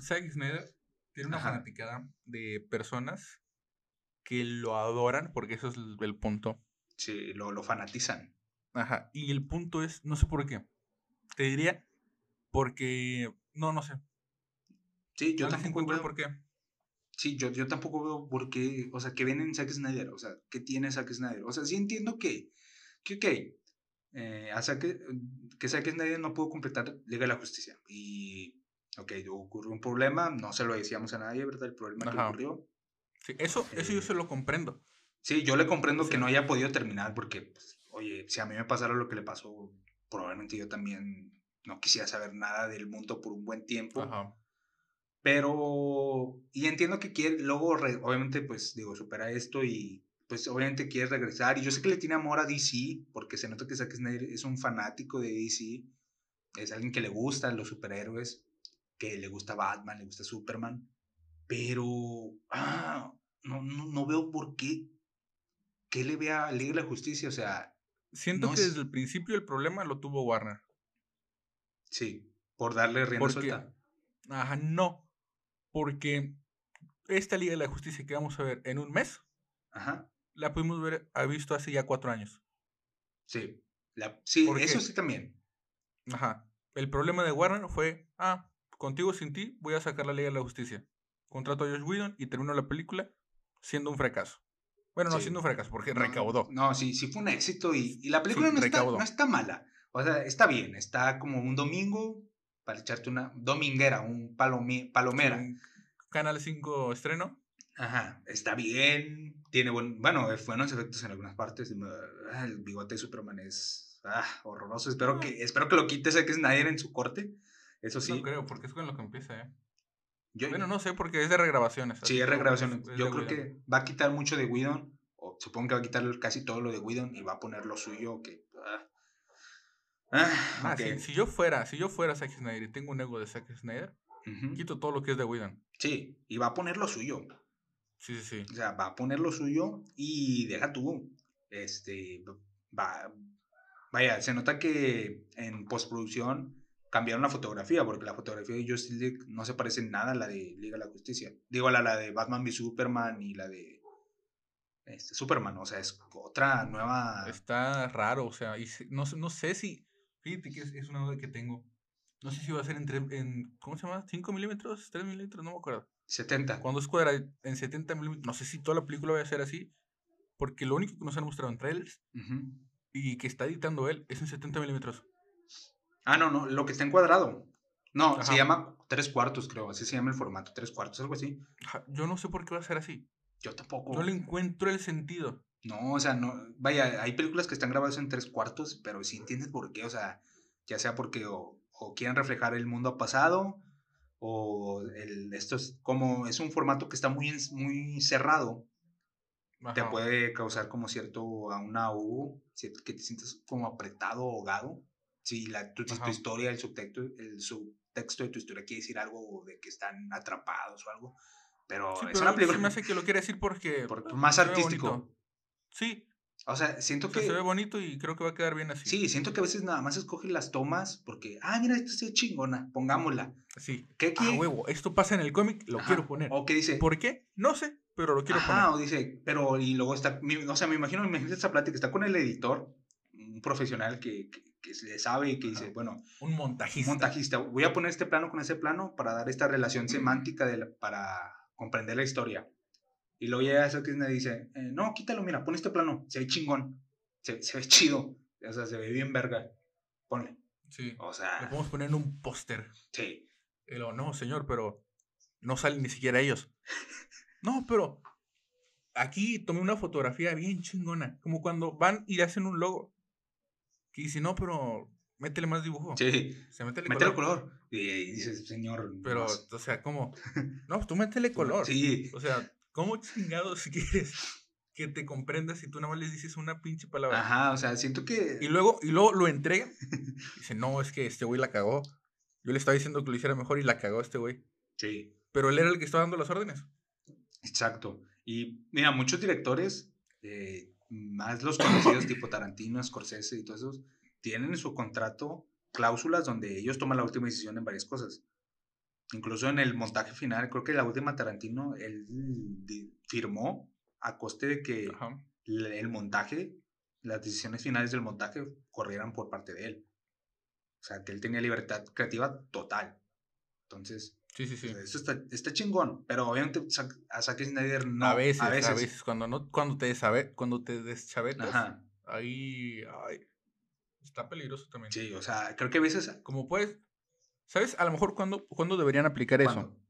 Zack Snyder tiene una Ajá. fanaticada de personas que lo adoran, porque eso es el, el punto. Sí, lo, lo fanatizan. Ajá. Y el punto es, no sé por qué. Te diría, porque. No, no sé. Sí, yo no tampoco encuentro veo, por qué. sí, yo, yo tampoco veo por qué, o sea, que ven en Zack Snyder, o sea, ¿qué tiene Zack Snyder? O sea, sí entiendo que, que ok, eh, a Zack- que Zack Snyder no pudo completar Liga de la Justicia. Y, ok, ocurrió un problema, no se lo decíamos a nadie, ¿verdad? El problema que ocurrió. Sí, eso, eso yo se lo comprendo. Sí, yo le comprendo que no haya podido terminar porque, pues, oye, si a mí me pasara lo que le pasó, probablemente yo también no quisiera saber nada del mundo por un buen tiempo. Ajá. Pero, y entiendo que quiere, luego, re- obviamente, pues, digo, supera esto y, pues, obviamente quiere regresar. Y yo sé que le tiene amor a DC, porque se nota que Zack Snyder es un fanático de DC. es alguien que le gustan los superhéroes, que le gusta Batman, le gusta Superman, pero ah, no, no, no veo por qué. ¿Qué le ve a Liga de la Justicia? O sea, Siento No que es- desde el principio el problema lo tuvo Warner. sí, por darle rienda Porque- suelta. Ajá, no. Porque esta Liga de la Justicia que vamos a ver en un mes, Ajá, la pudimos ver, ha visto hace ya cuatro años. sí. La, sí, ¿Por eso sí también. Ajá. El problema de Warner fue, ah, contigo o sin ti voy a sacar la Liga de la Justicia. Contrato a Josh Whedon y termino la película siendo un fracaso. Bueno, no Sí. siendo un fracaso, porque No, recaudó. No, sí, sí fue un éxito y, y la película Sí, no, está, no está mala. O sea, está bien, está como un domingo para echarte una dominguera, un palomera. Canal 5 estreno. Ajá, está bien, tiene buen, bueno, eh, buenos efectos en algunas partes. ah, El bigote de Superman es ah, horroroso. Espero que, espero que lo quite Zack Snyder en su corte. Eso sí. No creo, porque es con lo que empieza, ¿eh? Yo, Bueno, no sé, porque es de regrabaciones. sí, es que regrabación. es- es Yo creo Whedon. que va a quitar mucho de Whedon, o supongo que va a quitar casi todo lo de Whedon y va a poner lo suyo que... ah. Ah, Ah, ok. si, si yo fuera, si yo fuera Zack Snyder y tengo un ego de Zack Snyder, quito todo lo que es de Whedon. Sí, y va a poner lo suyo. Sí, sí, sí. O sea, va a poner lo suyo y deja tú. Este, va, vaya, se nota que en postproducción cambiaron la fotografía, porque la fotografía de Justice League no se parece en nada a la de Liga de la Justicia. Digo, a la, la de Batman v Superman y la de este, Superman, o sea, es otra nueva... Está raro, o sea, y no, sé- no sé si. Fíjate que es, es una duda que tengo. No sé si va a ser entre, en. ¿Cómo se llama? ¿5 milímetros? ¿3 milímetros? No me acuerdo. 70. Cuando es cuadra en 70 milímetros. No sé si toda la película va a ser así. Porque lo único que nos han mostrado en trailers y que está editando él es en 70 milímetros. Ah, no, no, lo que está encuadrado. No, se Ajá. llama tres cuartos, creo, así se llama el formato, tres cuartos, algo así. Yo no sé por qué va a ser así. Yo tampoco. No le encuentro el sentido. No, o sea, no, vaya, hay películas que están grabadas en tres cuartos, pero sí entiendes por qué, o sea, ya sea porque o, o quieren reflejar el mundo pasado, o el, esto es como, es un formato que está muy, muy cerrado, te Ajá. puede causar como cierto, a una U, que te sientes como apretado, ahogado, si la, tu, tu historia, el subtexto, el subtexto de tu historia quiere decir algo de que están atrapados o algo, pero Sí, es pero una se película me hace que lo quiere decir porque. por- ah, más se ve artístico. bonito. Sí, O sea, siento o sea, que... se ve bonito y creo que va a quedar bien así. Sí, siento que a veces nada más escoge las tomas porque, ah, mira, esta sí es chingona, pongámosla. Sí. ¿Qué Ah, quiere? huevo, esto pasa en el cómic, lo Ajá, quiero poner. O que dice, ¿Por qué? No sé, pero lo quiero ajá, poner. o dice, pero, y luego está, o sea, me imagino, me imagino esta plática, está con el editor, un profesional que, que, que le sabe y que dice, Ajá. bueno, Un montajista. montajista, voy a poner este plano con ese plano para dar esta relación semántica de la- para comprender la historia. Y luego llega eso que dice, eh, no, quítalo, mira, pon este plano, se ve chingón, se, se ve chido, o sea, se ve bien verga, ponle. Sí. O Lo sea, podemos poner en un póster. sí. Y luego, no, señor, pero no salen ni siquiera ellos. No, pero aquí tomé una fotografía bien chingona. Como cuando van y hacen un logo. Que dice, no, pero métele más dibujo. Sí, Se métele métele color. color. Y, y dices, señor. Pero, o sea, ¿cómo? No, pues tú métele color. Sí, O sea, ¿cómo chingados quieres que te comprendas si tú nada más les dices una pinche palabra? ajá, o sea, siento que. Y luego, y luego lo entregan. Dice, no, es que este güey la cagó. Yo le estaba diciendo que lo hiciera mejor y la cagó este güey. Sí, Pero él era el que estaba dando las órdenes. exacto. Y mira, muchos directores, eh, más los conocidos tipo Tarantino, Scorsese y todos esos, tienen en su contrato cláusulas donde ellos toman la última decisión en varias cosas. Incluso en el montaje final, creo que la última Tarantino, él firmó a coste de que Ajá. el montaje, las decisiones finales del montaje corrieran por parte de él. O sea, que él tenía libertad creativa total. Entonces, Sí, sí, sí. o sea, eso está, está chingón. Pero obviamente a Zack Snyder no. a veces, a veces, Cuando no, cuando te desabe, cuando te deschavetas, Ajá. ahí, ay, está peligroso también. Sí, o sea, creo que a veces. Como puedes, ¿sabes? A lo mejor cuando, cuando deberían aplicar eso. cuando-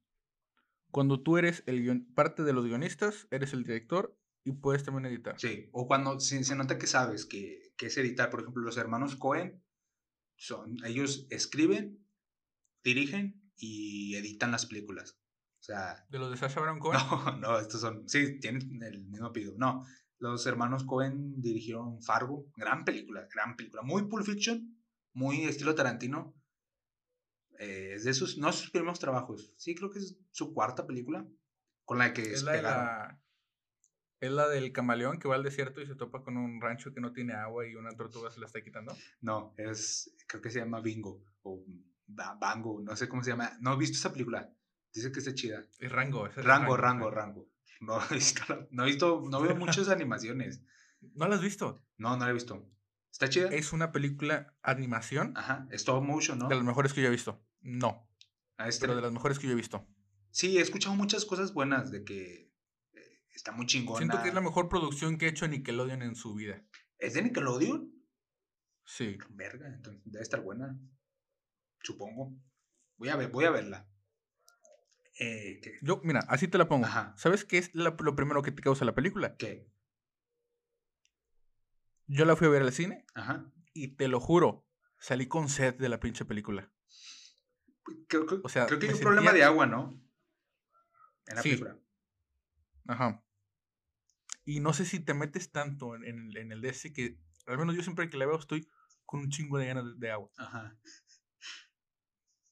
Cuando tú eres el guion- parte de los guionistas, eres el director y puedes también editar. Sí, o cuando se, se nota que sabes que, que es editar. Por ejemplo, los hermanos Cohen, son, ellos escriben, dirigen y editan las películas. O sea, De los de Sasha Baron Cohen. No, no, estos son. Sí, tienen el mismo apellido. No, los hermanos Cohen dirigieron Fargo, gran película, gran película. Muy Pulp Fiction, muy estilo Tarantino, Eh, es de sus, no sus primeros trabajos. Sí, creo que es su cuarta película con la que Es la, es la del camaleón que va al desierto y se topa con un rancho que no tiene agua y una tortuga se la está quitando. No, es, creo que se llama Bingo o Bango, no sé cómo se llama. No he visto esa película. Dice que está chida. Es Rango. es Rango, rango, sí. rango. No he visto, no he visto, no veo muchas animaciones. ¿No la has visto? No, no la he visto. ¿Está chida? Es una película animación Ajá, es stop motion, ¿no? de las mejores que yo he visto. No, Ah, este- pero de las mejores que yo he visto. Sí, he escuchado muchas cosas buenas de que eh, está muy chingona. Siento que es la mejor producción que ha hecho Nickelodeon en su vida. ¿Es de Nickelodeon? Sí. Verga, entonces debe estar buena. Supongo. Voy a ver, voy a verla. Eh. Yo, mira, así te la pongo. Ajá. ¿Sabes qué es la- lo primero que te causa la película? ¿Qué? Yo la fui a ver al cine Ajá. y te lo juro, salí con sed de la pinche película. Creo, que- O sea, creo que hay un problema de agua, ¿no? En la Sí. película. Ajá. Y no sé si te metes tanto en, en- en el DC que, al menos yo siempre que la veo estoy con un chingo de ganas de, de agua. Ajá.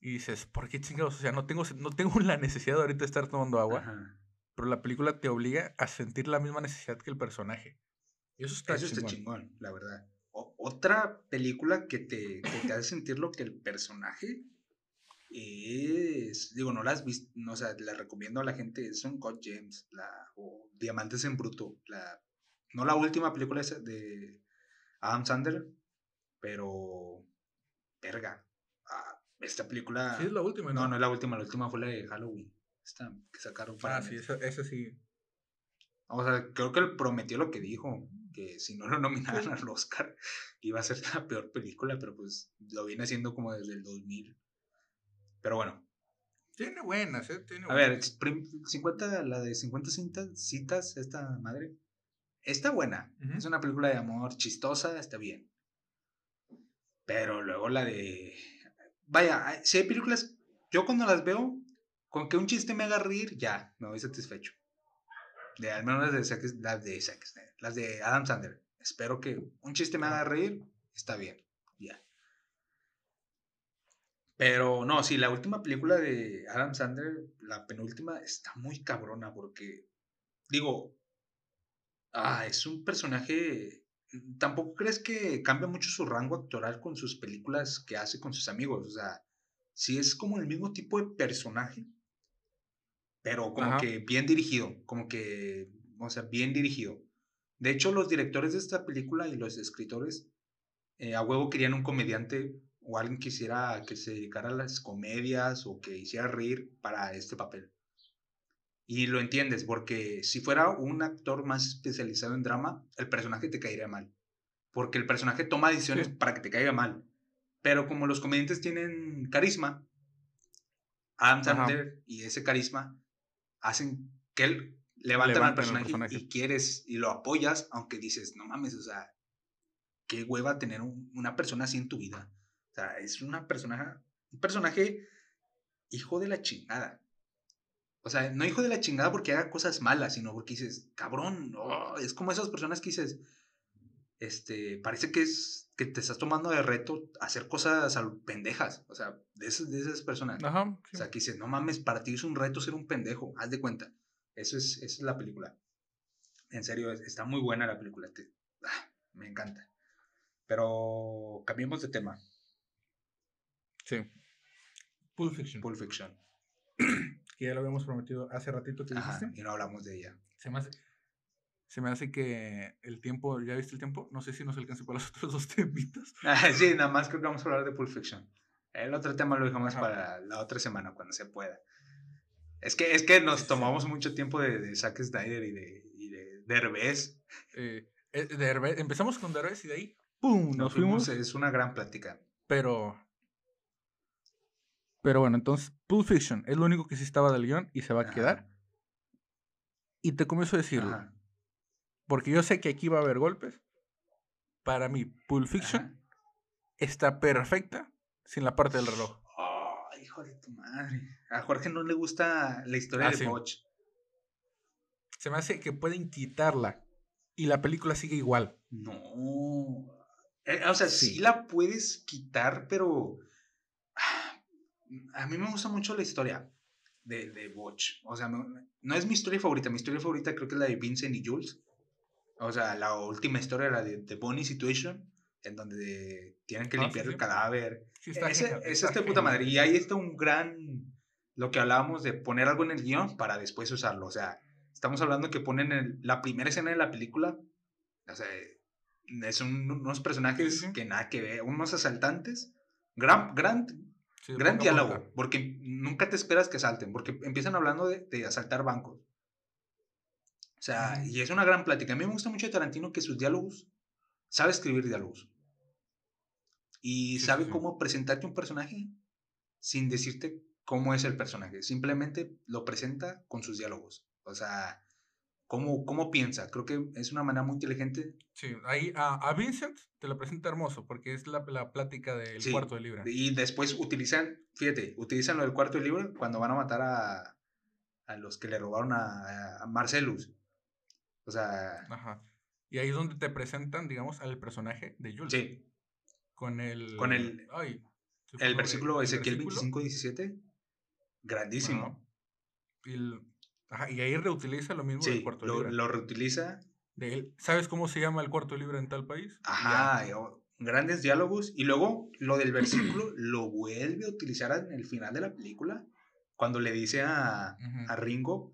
Y dices, ¿por qué chingados? O sea, no tengo, no tengo la necesidad de ahorita de estar tomando agua, Ajá. pero la película te obliga a sentir la misma necesidad que el personaje. Y eso está Eso está chingón. chingón, la verdad. O- otra película que te, que te hace sentir lo que el personaje es. Digo, no las visto, no, o sea, la recomiendo a la gente. Son God James, la, o Diamantes en Bruto. La, no la última película esa de Adam Sandler, pero. Verga. Esta película. Sí, es la última, no, no es la última, la última fue la de Halloween. Esta que sacaron para. Ah, sí, esa, esa sí. O sea, creo que él prometió lo que dijo, que si no lo nominaban al Oscar iba a ser la peor película, pero pues lo viene haciendo como desde el 2000. Pero bueno, Tiene buenas, ¿eh? Tiene a ver, buenas. prim- 50, la de 50 citas, citas, esta madre, está buena. Es una película de amor chistosa, está bien. Pero luego la de... Vaya, si hay películas, yo cuando las veo, con que un chiste me haga reír, ya, me voy satisfecho. De, al menos las de, Zack- las de Zack las de Adam Sandler. Espero que un chiste me haga reír, está bien, ya. Pero no, sí, la última película de Adam Sandler, la penúltima, está muy cabrona porque, digo, ah, es un personaje, tampoco crees que cambia mucho su rango actoral con sus películas que hace con sus amigos, o sea, sí es como el mismo tipo de personaje, pero como Ajá. que bien dirigido, como que, o sea, bien dirigido. De hecho, los directores de esta película y los escritores eh, a huevo querían un comediante o alguien que hiciera, que se dedicara a las comedias o que hiciera reír para este papel. Y lo entiendes, porque si fuera un actor más especializado en drama, el personaje te caería mal. Porque el personaje toma decisiones Sí. para que te caiga mal. Pero como los comediantes tienen carisma, Adam. Sandler y ese carisma hacen que él levanten al personaje, personaje. y quieres y lo apoyas, aunque dices, no mames, o sea, qué hueva tener un- una persona así en tu vida. O sea, es una persona, un personaje hijo de la chingada. O sea, no hijo de la chingada porque haga cosas malas, sino porque dices, cabrón, oh", es como esas personas que dices, este, parece que es que te estás tomando de reto hacer cosas pendejas. O sea, de esas, de esas personas. Ajá. O sí. sea, que dices, no mames, para ti es un reto ser un pendejo, haz de cuenta. Eso es, esa es la película. En serio, es- está muy buena la película. te- ah, me encanta. Pero cambiemos de tema. Sí. Pulp Fiction. Pulp Fiction. Que ya lo habíamos prometido hace ratito que Ajá, dijiste. y no hablamos de ella. Se me hace. Se me hace que el tiempo, ¿ya viste el tiempo? No sé si nos alcance para los otros dos temitas. Ah, sí, nada más creo que vamos a hablar de Pulp Fiction. El otro tema lo dejamos Ajá. para la otra semana, cuando se pueda. Es que, es que nos tomamos mucho tiempo de, de Zack Snyder y de, y de Derbez. Eh, eh, Derbez- empezamos con Derbez y de ahí, ¡pum! Nos, Nos fuimos. fuimos, es una gran plática. Pero. Pero bueno, entonces, Pulp Fiction es lo único que sí estaba del guion y se va a Ajá. quedar. Y te comienzo a decirlo. Ajá, Porque yo sé que aquí va a haber golpes. Para mí, Pulp Fiction ajá. está perfecta sin la parte del reloj. Oh, hijo de tu madre. A Jorge no le gusta la historia Ah, de sí. Se me hace que pueden quitarla y la película sigue igual. No. Eh, o sea, sí. Sí. la puedes quitar, pero. A mí me gusta mucho la historia de, de Butch. O sea, me- no es mi historia favorita. Mi historia favorita creo que es la de Vincent y Jules. O sea, la última historia, la de The Bonnie Situation, en donde tienen que Ah, sí, limpiar sí. el cadáver. Sí, está Ese, genial, está de puta madre. Y ahí está un gran. Lo que hablábamos de poner algo en el guion para después usarlo. O sea, estamos hablando que ponen el- la primera escena de la película. O sea, es un- unos personajes Sí, sí. que nada que ver. Unos asaltantes. Gran, gran, Sí, gran diálogo. monta. Porque nunca te esperas que salten. Porque empiezan hablando de, de asaltar bancos. O sea, y es una gran plática. A mí me gusta mucho Tarantino que sus diálogos. Sabe escribir diálogos. Y sí, sabe sí. cómo presentarte un personaje sin decirte cómo es el personaje. Simplemente lo presenta con sus diálogos. O sea, cómo, cómo piensa. Creo que es una manera muy inteligente. Sí, ahí a, a Vincent te lo presenta hermoso porque es la, la plática del Sí, cuarto de libra. Y después utilizan, fíjate, utilizan lo del cuarto del libro cuando van a matar a, a los que le robaron a, a Marcellus. O sea, Ajá. Y ahí es donde te presentan, digamos, al personaje de Jules. sí, Con el. Con el- Ay, el versículo Ezequiel versículo, 25-17, grandísimo. Y, el- ajá, y ahí reutiliza lo mismo del cuarto lo, libra. lo reutiliza. De él. ¿Sabes cómo se llama el cuarto de libra en tal país? Ajá, grandes diálogos. Y luego lo del versículo lo vuelve a utilizar en el final de la película, cuando le dice a, a Ringo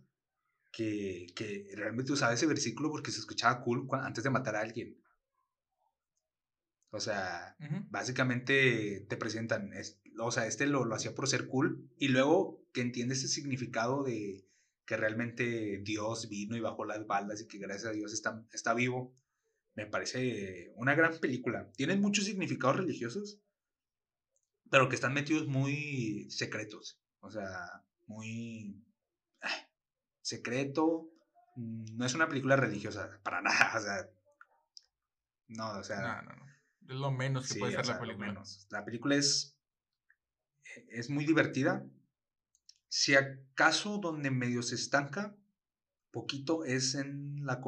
que, que realmente usaba ese versículo porque se escuchaba cool antes de matar a alguien. O sea, Ujú. básicamente te presentan, es- o sea, este lo, lo hacía por ser cool y luego que entiendes ese significado de que realmente Dios vino y bajó las baldas y que gracias a Dios está, está vivo, me parece una gran película. Tienen muchos significados religiosos, pero que están metidos muy secretos, o sea, muy ah, secreto. No es una película religiosa, para nada, o sea, no, o sea, No, no, no. Es lo menos que Sí, puede ser sea, la película. menos. La película es, es muy divertida. Si acaso donde medio se estanca, poquito es en la,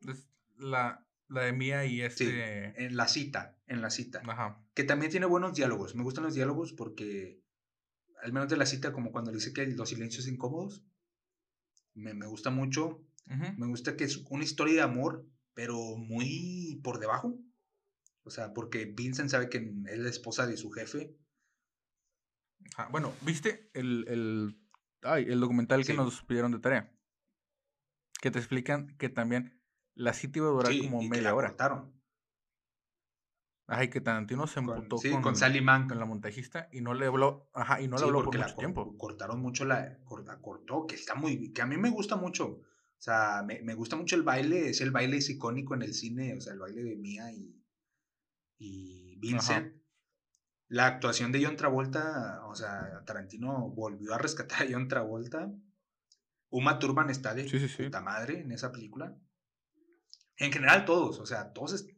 Es la, la de Mía y sí, este. en la cita, en la cita. Ajá. Que también tiene buenos diálogos. Me gustan los diálogos porque, al menos de la cita, como cuando le dice que los silencios incómodos, me, me gusta mucho. Me gusta que es una historia de amor, pero muy por debajo. O sea, porque Vincent sabe que es la esposa de su jefe. Ajá. Bueno, ¿viste el, el, ay, el documental que nos pidieron de tarea? Que te explican que también la cita iba a durar Sí, como y que media la hora. cortaron. Ajá, y que Tarantino se Con, emputó sí, con, con Sally Mank. con la montajista y no le habló, ajá, y no le Sí, habló por porque la tiempo. cortaron mucho la, la cortó, que está muy, que a mí me gusta mucho. O sea, me, me gusta mucho el baile, es el baile es icónico en el cine, o sea, el baile de Mia y, y Vincent. La actuación de John Travolta, o sea, Tarantino volvió a rescatar a John Travolta. Uma Thurman está de Sí, sí, sí. puta madre en esa película. En general todos, o sea, todos est-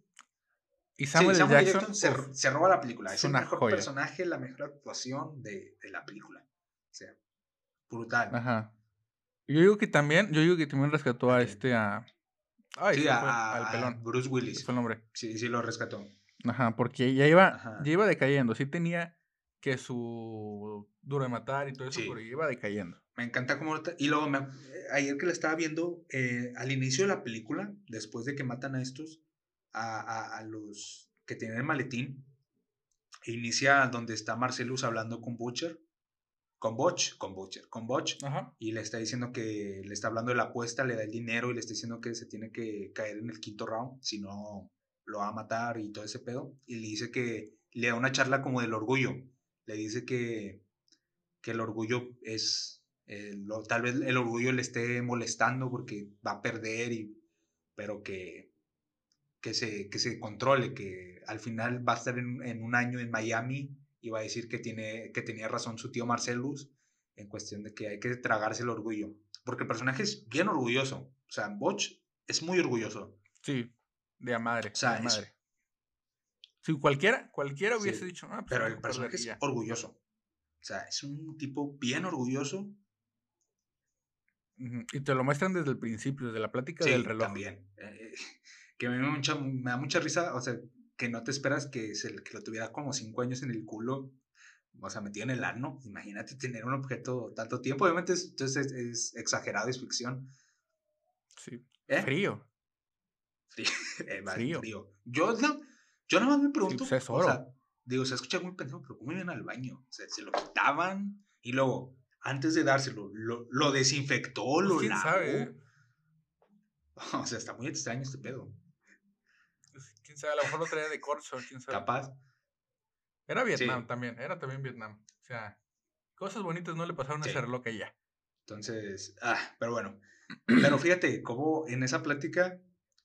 Y Samuel. Samuel Jackson, Jackson se, roba la película. es Es el mejor joya. personaje, la mejor actuación de, de la película. O sea, brutal. Ajá. Yo digo que también, yo digo que también rescató ¿A este a. Ay, sí, a, al pelón. Bruce Willis. fue el nombre. Sí, sí lo rescató. Ajá, porque ya iba, Ajá. ya iba decayendo. Sí tenía que su duro de matar y todo eso, Sí. pero iba decayendo. Me encanta cómo... Y luego, me- eh, ayer que la estaba viendo, eh, al inicio de la película, después de que matan a estos, a, a- a los que tienen el maletín, inicia donde está Marcelus hablando con Butcher. Con Butch, con Butcher, con Butch. Ajá. y le está diciendo que le está hablando de la apuesta, le da el dinero y le está diciendo que se tiene que caer en el quinto round, si no lo va a matar y todo ese pedo. Y le dice que le da una charla como del orgullo. Le dice que, que el orgullo es, eh, lo- tal vez el orgullo le esté molestando porque va a perder, y, pero que, que, se, que se controle, que al final va a estar en, en un año en Miami y va a decir que, tiene, que tenía razón su tío Marcelus en cuestión de que hay que tragarse el orgullo. Porque el personaje es bien orgulloso. O sea, Botch es muy orgulloso. Sí, de a madre. O sea, de a es- madre. Si cualquiera, cualquiera Sí, hubiese dicho, ah, pues Pero el personaje es ya". orgulloso. O sea, es un tipo bien orgulloso. Y te lo muestran desde el principio, desde la plática Sí, del reloj. también. Eh, que me mucha, me da mucha risa. O sea, que no te esperas que, se, que lo tuviera como cinco años en el culo o sea, metido en el ano. Imagínate tener un objeto tanto tiempo. Obviamente es, entonces es, exagerado, es ficción. Sí. ¿Eh? Frío. Frío. Eh, vale, Frío. frío. Yo, no, yo nada más me pregunto. pues, es o oro. sea, digo, se escucha muy pendejo, pero ¿cómo iban al baño? Se lo quitaban y luego, antes de dárselo, lo, lo desinfectó, Pues, lo quién lavó. sabe. O sea, está muy extraño este pedo. Pues, Quién sabe, a lo mejor lo traía de corso, quién sabe. Capaz. Era Vietnam Sí. también, era también Vietnam. O sea, cosas bonitas no le pasaron a Sí. ese reloj allá. Entonces, ah, pero bueno. Pero fíjate cómo en esa plática,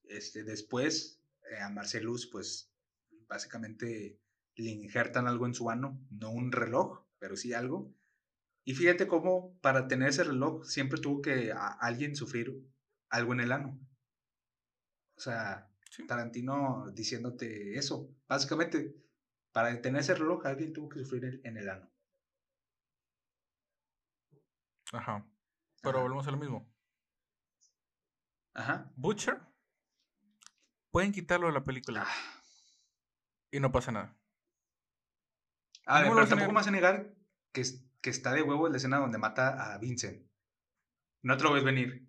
este, después eh, a Marcelus, pues básicamente le injertan algo en su ano, no un reloj, pero sí algo. Y fíjate cómo para tener ese reloj siempre tuvo que a- alguien sufrir algo en el ano. O sea, Sí. Tarantino diciéndote eso. Básicamente, para tener ese reloj alguien tuvo que sufrir en- el ano. Ajá. Pero Ajá. volvemos a lo mismo. Ajá. Butcher, pueden quitarlo de la película Ah. y no pasa nada. A ver, ¿Cómo lo pero tampoco me vas a negar que, que está de huevo la escena donde mata a Vincent. No te lo ves venir.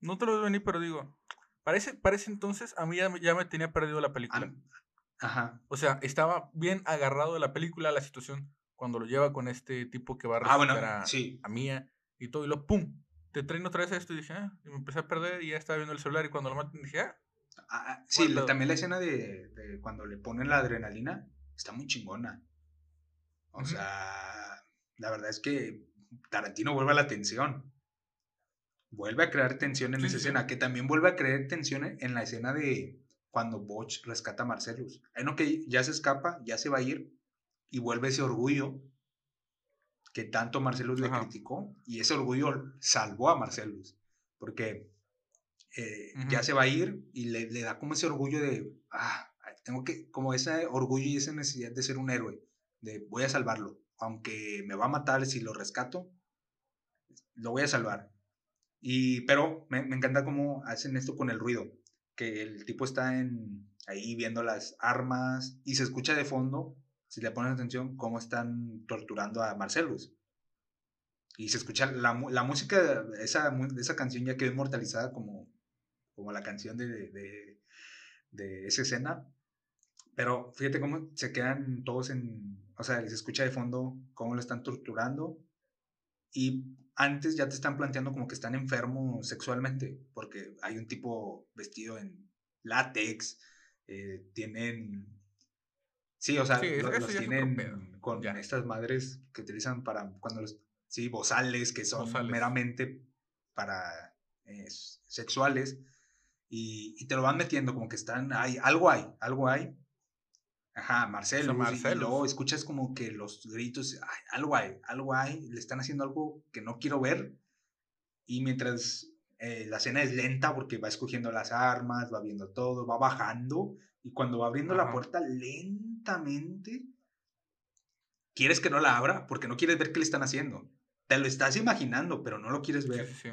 No te lo veo venir, pero digo, parece, parece entonces, a mí ya, me- ya me tenía perdido la película. Am- Ajá. O sea, estaba bien agarrado de la película, la situación, cuando lo lleva con este tipo que va a Ah, bueno, resucitar a, sí. a Mía y todo, y lo pum, te traen otra vez esto y dije, ah, y me empecé a perder y ya estaba viendo el celular y cuando lo matan dije, ah, Ah, ah, sí, también la escena de, de cuando le ponen la adrenalina está muy chingona. O sea, la verdad es que Tarantino vuelve a la tensión. Vuelve a crear tensión en Sí, esa sí, escena, que también vuelve a crear tensión en- en la escena de cuando Botch rescata a Marcellus. Hay uno que ya se escapa, ya se va a ir y vuelve ese orgullo que tanto Marcellus le Ajá. criticó y ese orgullo salvó a Marcellus porque eh, ya se va a ir y le, le da como ese orgullo de, ah, tengo que, como ese orgullo y esa necesidad de ser un héroe, de voy a salvarlo, aunque me va a matar si lo rescato, lo voy a salvar. Y, pero me, me encanta cómo hacen esto con el ruido, que el tipo está en, ahí viendo las armas y se escucha de fondo, si le pones atención, cómo están torturando a Marcellus. Y se escucha la, la música, esa, esa canción ya quedó inmortalizada como, como la canción de, de, de- esa escena. Pero fíjate cómo se quedan todos en, o sea, se escucha de fondo cómo lo están torturando. Y antes ya te están planteando como que están enfermos sexualmente, porque hay un tipo vestido en látex, eh, tienen... Sí, o sea, Sí, los otro tienen con ya. estas madres que utilizan para cuando los... Sí, bozales, que son Bozales. meramente para eh, sexuales. Y, y te lo van metiendo como que están... Hay, algo hay, algo hay. Ajá, Marcelo. Y, y Marcellus. luego escuchas como que los gritos, "Ay, algo hay, algo hay, le están haciendo algo que no quiero ver. Y mientras eh, la escena es lenta porque va escogiendo las armas, va viendo todo, va bajando. Y cuando va abriendo la Ajá. puerta lentamente, quieres que no la abra porque no quieres ver qué le están haciendo. Te lo estás imaginando, pero no lo quieres ver. sí, sí.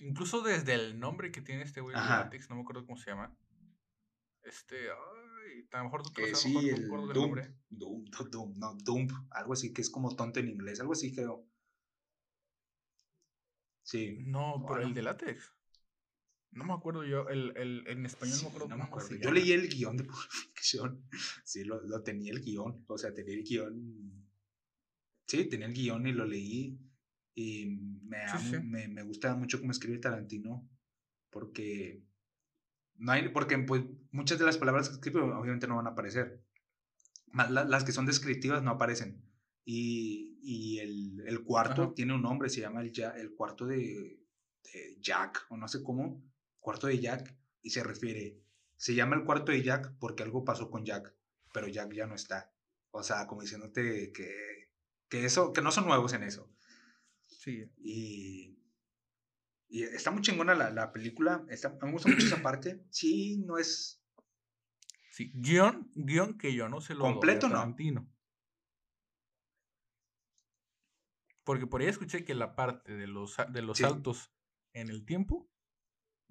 Incluso desde el nombre que tiene este güey de látex, no me acuerdo cómo se llama. Este, ay, a lo mejor tú te lo sí, el nombre. Doom, no, Doom, no, Doom, algo así que es como tonto en inglés, algo así creo. Sí. No, pero Bueno. el de látex. No me acuerdo yo, el, el, en español Sí, no me acuerdo no me acuerdo. Yo leí el guion de Pulp Fiction. Sí, lo, lo tenía el guion. O sea, tenía el guion. Sí, tenía el guion y lo leí. Y me, Sí, amo- sí. me, me gusta mucho cómo escribe Tarantino. Porque. No hay, porque pues muchas de las palabras que escribe obviamente no van a aparecer. Más la- las que son descriptivas no aparecen. Y, y el, el cuarto Ajá. tiene un nombre, se llama el, el cuarto de, de Jack, o no sé cómo, cuarto de Jack, y se refiere, se llama el cuarto de Jack porque algo pasó con Jack, pero Jack ya no está. O sea, como diciéndote que, que eso, que no son nuevos en eso. Sí, Y, y está muy chingona la, la película, está, a mí me gusta mucho esa parte. Sí, no es sí. Guión, guion que yo no se lo doy a Completo, no. Tarantino. Porque por ahí escuché que la parte de los, de los Sí. saltos en el tiempo,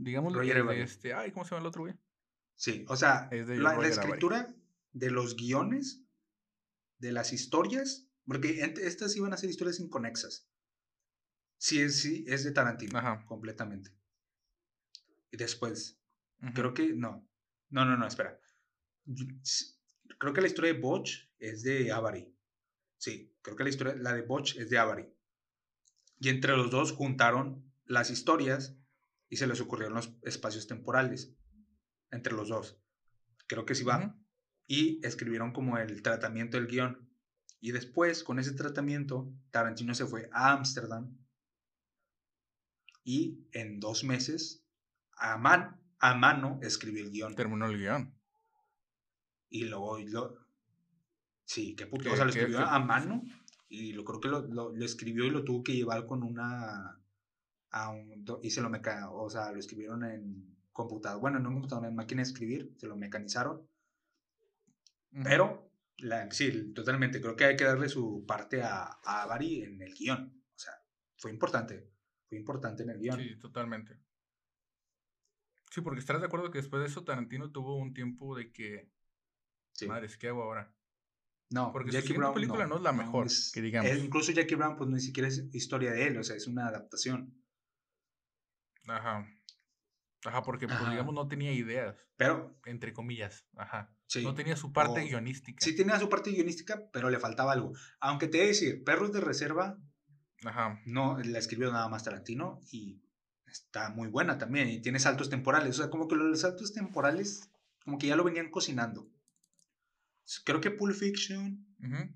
digamos, Roger de este, ay, ¿cómo se llama el otro güey? Sí, o sea, Es de la, escritura de los guiones, de las historias, porque estas iban a ser historias inconexas. Sí, es, sí, es de Tarantino, Ajá. completamente. Y después, creo que, no, no, no, no, espera. Creo que la historia de Botch es de Avary. Sí, creo que la historia, la de Botch es de Avary. Y entre los dos juntaron las historias y se les ocurrieron los espacios temporales. Entre los dos. Creo que sí va. Y escribieron como el tratamiento del guion. Y después, con ese tratamiento, Tarantino se fue a Ámsterdam. Y en dos meses, a, man- a mano, escribió el guion. Terminó el guion. Y luego lo. Sí, qué puto. ¿Qué- O sea, lo escribió a mano. Y lo creo que lo, lo- lo escribió y lo tuvo que llevar con una. A un, y se lo meca, o sea, lo escribieron en computadora. Bueno, no en computadora, en máquina de escribir. Se lo mecanizaron. Pero, la, sí, totalmente. Creo que hay que darle su parte a, a Bari en el guion. O sea, fue importante. Fue importante en el guion. Sí, totalmente. Sí, porque estarás de acuerdo que después de eso Tarantino tuvo un tiempo de que, Sí. madres, ¿qué hago ahora? No, Porque su siguiente película no es la mejor, es- que digamos. es- incluso Jackie Brown, pues ni siquiera es historia de él, o sea, es una adaptación. Ajá. Ajá, porque pues digamos no tenía ideas, Pero, entre comillas. Ajá. sí. No tenía su parte O- guionística. Sí tenía su parte guionística, pero le faltaba algo. Aunque te he de decir, Perros de Reserva Ajá. no la escribió nada más Tarantino y está muy buena también y tiene saltos temporales. O sea, como que los saltos temporales, como que ya lo venían cocinando. Creo que Pulp Fiction,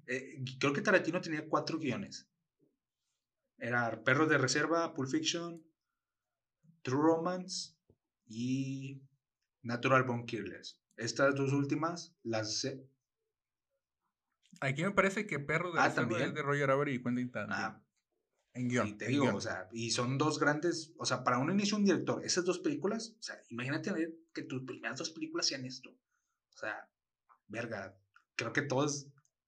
eh, creo que Tarantino tenía cuatro guiones. Era Perros de Reserva, Pulp Fiction, True Romance y Natural Born Killers. Estas dos últimas las... sé- Aquí me parece que Perro de Ah, también. es de Roger Avery y Quentin Tarantino. Ah, en guion. Sí, te en digo, guion. o sea, y son dos grandes, o sea, para un inicio un director, esas dos películas, o sea, imagínate que tus primeras dos películas sean esto. O sea, verga, creo que todos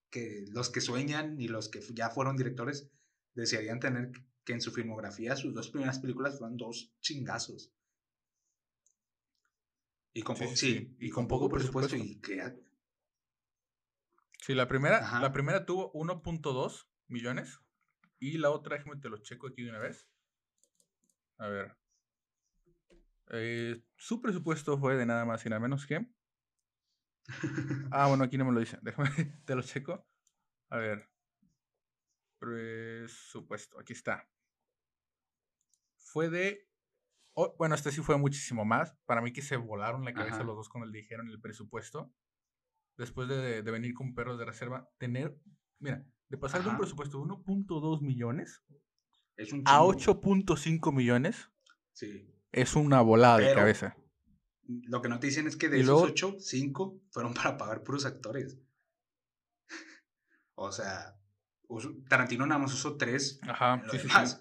que los que sueñan y los que ya fueron directores desearían tener que en su filmografía sus dos primeras películas fueran dos chingazos. Y con, Sí, sí, y con poco presupuesto y que Sí, la primera, Ajá. la primera tuvo 1.2 millones. Y la otra, déjame te lo checo aquí de una vez. A ver. Eh, su presupuesto fue de nada más y nada menos que. Ah, bueno, aquí no me lo dice. Déjame, te lo checo. A ver. Presupuesto, aquí está. Fue de. oh, bueno, este sí fue muchísimo más. Para mí que se volaron la cabeza Ajá. los dos cuando le dijeron el presupuesto. Después de, de venir con perros de reserva, tener. Mira, de pasar de un presupuesto de 1.2 millones es un a chingo. 8.5 millones Sí. es una volada de cabeza. Lo que no te dicen es que de Y esos luego- ocho, cinco fueron para pagar puros actores. o sea, Tarantino nada más usó tres. Ajá, en lo sí, sí, sí.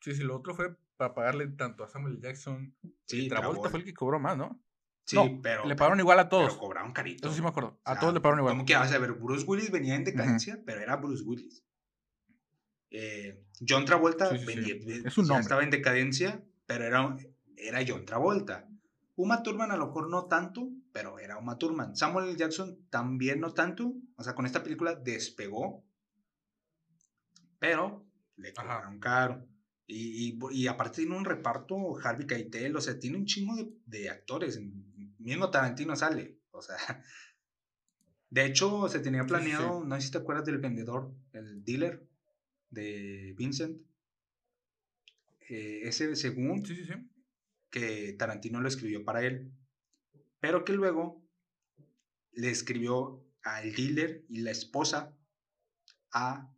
Sí, sí, lo otro fue para pagarle tanto a Samuel Jackson. Sí, Travolta Travolta. fue el que cobró más, ¿no? Sí, no, pero. le pagaron igual a pero todos. cobraron carito. Eso sí me acuerdo. O A sea, todos le pagaron igual. Como que, o sea, a ver, Bruce Willis venía en decadencia, pero era Bruce Willis. Eh, John Travolta Sí, sí, sí. venía- ve- Es un nombre. estaba en decadencia, pero era, era John Travolta. Uma Thurman a lo mejor no tanto, pero era Uma Thurman. Samuel. Jackson también no tanto. O sea, con esta película despegó, pero le Ajá. cobraron caro. Y, y, y aparte tiene un reparto, Harvey Keitel, o sea, tiene un chingo de, de actores. Mismo Tarantino sale, o sea. De hecho, se tenía sí, planeado, no sé si te acuerdas del vendedor, el dealer de Vincent. Eh, ese, según Sí, sí, sí. que Tarantino lo escribió para él, pero que luego le escribió al dealer y la esposa a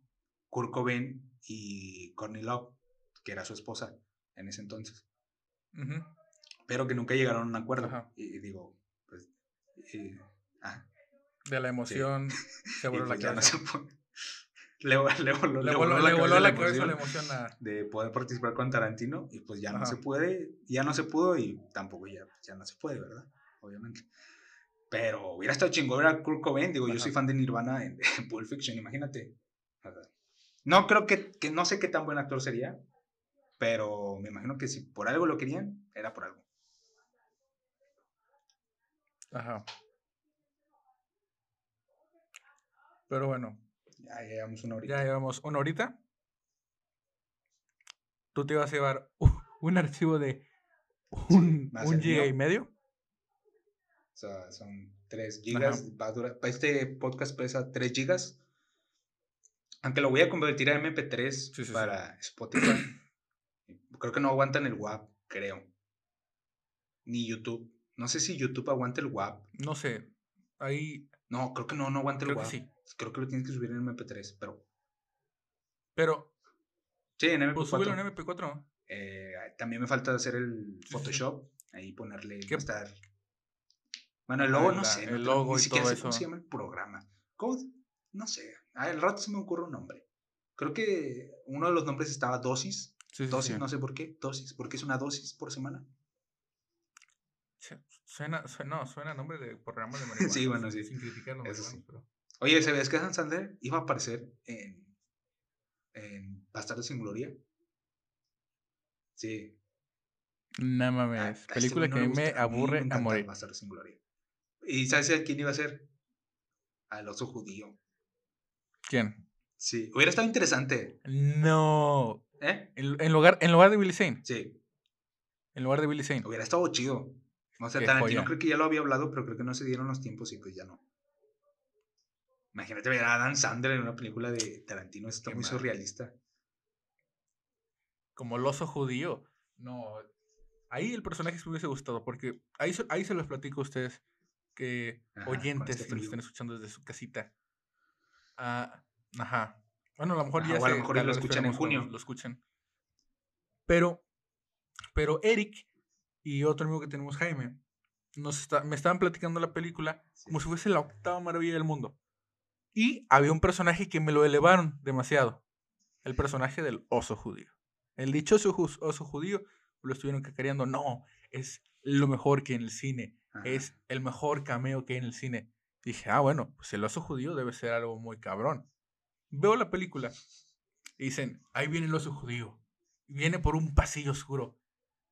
Kurt Cobain y Courtney Love, que era su esposa en ese entonces, Ujú. pero que nunca llegaron a un acuerdo. Ajá. Y, digo, pues, y- ah, De la emoción se y voló la pues no cabeza. se puede. Le, le voló, Le voló, le voló la emoción cabeza la emoción a. de poder participar con Tarantino y pues ya no Ajá. se puede, ya no se pudo y tampoco ya, ya no se puede, ¿verdad? Obviamente. Pero hubiera estado chingón ver a Kurt Cobain, digo, yo Ajá. soy fan de Nirvana en, en Pulp Fiction, imagínate. No creo que, que, no sé qué tan buen actor sería, pero me imagino que si por algo lo querían, era por algo. Ajá. Pero bueno, Ya llevamos una horita. ya llevamos una horita. Tú te vas a llevar un archivo de un, más un giga mío. y medio. O sea, son 3 gigas. Va a durar, este podcast pesa 3 gigas. Aunque lo voy a convertir a MP3 Sí, sí, sí. para Spotify. creo que no aguantan el WAP, creo. Ni YouTube. No sé si YouTube aguanta el WAP. No sé. Ahí No, creo que no, no aguanta el creo WAP. Creo que lo tienes que subir en MP3, pero... Pero, Sí, en MP4. pues súbelo en MP4. Eh, también me falta hacer el. Photoshop. Ahí ponerle. ¿Qué? estar- Bueno, el Ajá, logo no sé. no el tengo- logo ni y siquiera todo sé cómo se llama el programa. ¿Cómo? No sé. Ah, el rato se me ocurre un nombre. Creo que uno de los nombres estaba dosis. Sí, Dosis, sí. no sé por qué. Dosis, porque es una dosis por semana. Suena, suena, no, suena a nombre de programa de marihuana. Sí, bueno, sí. Sin criticar los Eso marihuanos, sí. pero- Oye, ¿sabías que Adam Sandler iba a aparecer en. en Bastardos sin Gloria? Sí. No A- a mames. este Película güey no que a me gusta, a mí aburre a morir. Bastardos sin Gloria. ¿Y sabes a quién iba a ser? Al oso judío. ¿Quién? Sí, hubiera estado interesante. No. ¿Eh? En, en lugar, en lugar de Billy Zane. Sí, En lugar de Billy Zane. hubiera estado chido. O sea, Qué Tarantino joya. creo que ya lo había hablado, pero creo que no se dieron los tiempos y pues ya no. Imagínate ver a Adam Sandler en una película de Tarantino, está Qué muy mal. surrealista. Como el oso judío. No. Ahí el personaje sí me hubiese gustado. Porque ahí, se- ahí se los platico a ustedes. Que Ajá, oyentes este que nos estén escuchando desde su casita. Ah, ajá. Bueno, a lo mejor Ajá, ya o a lo se- mejor lo escuchan en junio. Lo escuchen. Pero, pero Eric y otro amigo que tenemos, Jaime, nos está- me estaban platicando la película Sí. como si fuese la octava maravilla del mundo. Y había un personaje que me lo elevaron demasiado. El personaje del oso judío. El dichoso oso judío lo estuvieron cacareando. No, es lo mejor que en el cine. Ajá. Es el mejor cameo que hay en el cine. Dije, ah, bueno, pues el oso judío debe ser algo muy cabrón. Veo la película y dicen, ahí viene el oso judío. Viene por un pasillo oscuro.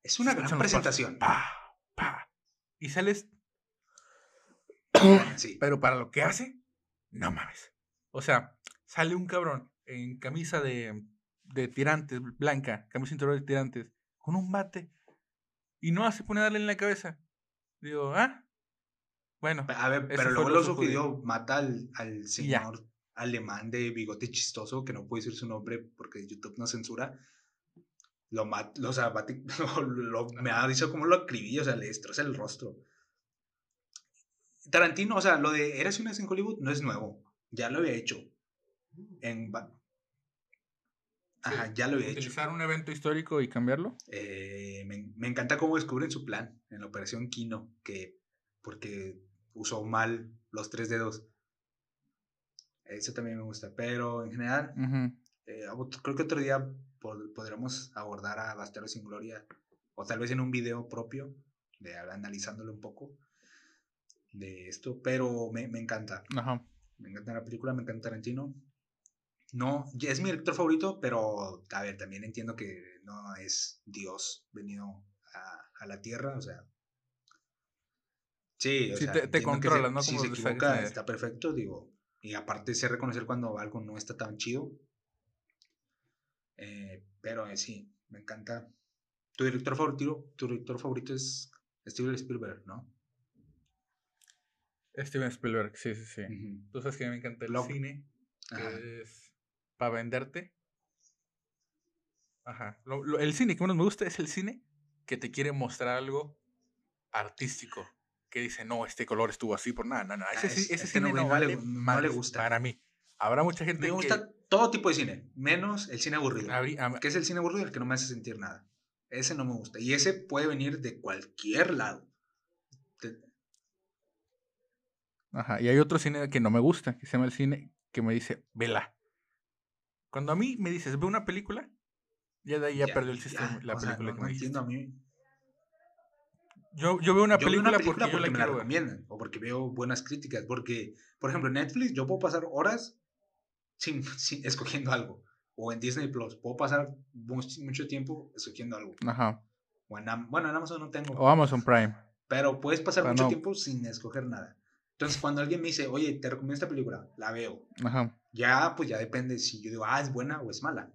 Es una gran presentación. Pa, pa. Y sales, Sí. pero para lo que hace, no mames. O sea, sale un cabrón en camisa de, de tirantes, blanca, camisa interior de tirantes, con un bate. Y no se pone darle en la cabeza. Digo, ah, bueno. A ver, pero luego oso judío mata al, al ya. señor alemán de bigote chistoso, que no puedo decir su nombre porque YouTube no censura. Lo mata, o sea, bate- lo- lo- me da risa como lo acribilla, o sea, le destroza el rostro. Tarantino, o sea, lo de Eres una vez en Hollywood no es nuevo, ya lo había hecho. En, Ajá, ya lo había hecho. Utilizar un evento histórico y cambiarlo. Eh, me, me encanta cómo descubren su plan en la operación Kino, que porque usó mal los tres dedos. Eso también me gusta, pero en general, eh, creo que otro día pod- podremos abordar a Bastardos sin Gloria, o tal vez en un video propio, de analizándolo un poco de esto, pero me, me encanta. Ajá. Me encanta la película, me encanta Tarantino. No, es mi director favorito, pero a ver, también entiendo que no es Dios venido a, a la tierra, o sea. Sí, o Sí, sea, te- te se- controla, ¿no? Si Como se de equivoca, Snyder. está perfecto, digo. Y aparte sé reconocer cuando algo no está tan chido. Eh, pero eh, sí, me encanta. Tu director favorito, tu director favorito es Steven Spielberg, ¿no? Steven Spielberg, sí, sí, sí. Tú sabes que me encanta el cine, que Ajá. es para venderte. Ajá. Lo- lo- el cine que menos me gusta es el cine que te quiere mostrar algo artístico. Que dice, no, este color estuvo así por nada. No, no, ese, Ah, ese es que cine no, no, no vale no le gusta. Para mí. Habrá mucha gente Me que... gusta todo tipo de cine, menos el cine aburrido. am- ¿Qué es el cine aburrido? El que no me hace sentir nada. Ese no me gusta. Y ese puede venir de cualquier lado. De- Ajá, y hay otro cine que no me gusta, que se llama el cine que me dice, vela. Cuando a mí me dices, ve una película, ya de ahí ya, perdió el ya, sistema, la o sea, película no, que no me dijiste. entiendo a mí. Yo, yo veo una yo veo película, una película porque, yo la me la quiero ver. recomiendan o porque veo buenas críticas. Porque, por ejemplo, en Netflix yo puedo pasar horas sin, sin- escogiendo algo. O en Disney Plus puedo pasar mucho, tiempo escogiendo algo. Ajá. O en bueno, en Amazon no tengo. O Amazon Prime. Pero puedes pasar Pero mucho no. tiempo sin escoger nada. Entonces, cuando alguien me dice, oye, te recomiendo esta película, la veo. Ajá. Ya, pues ya depende si yo digo, ah, es buena o es mala.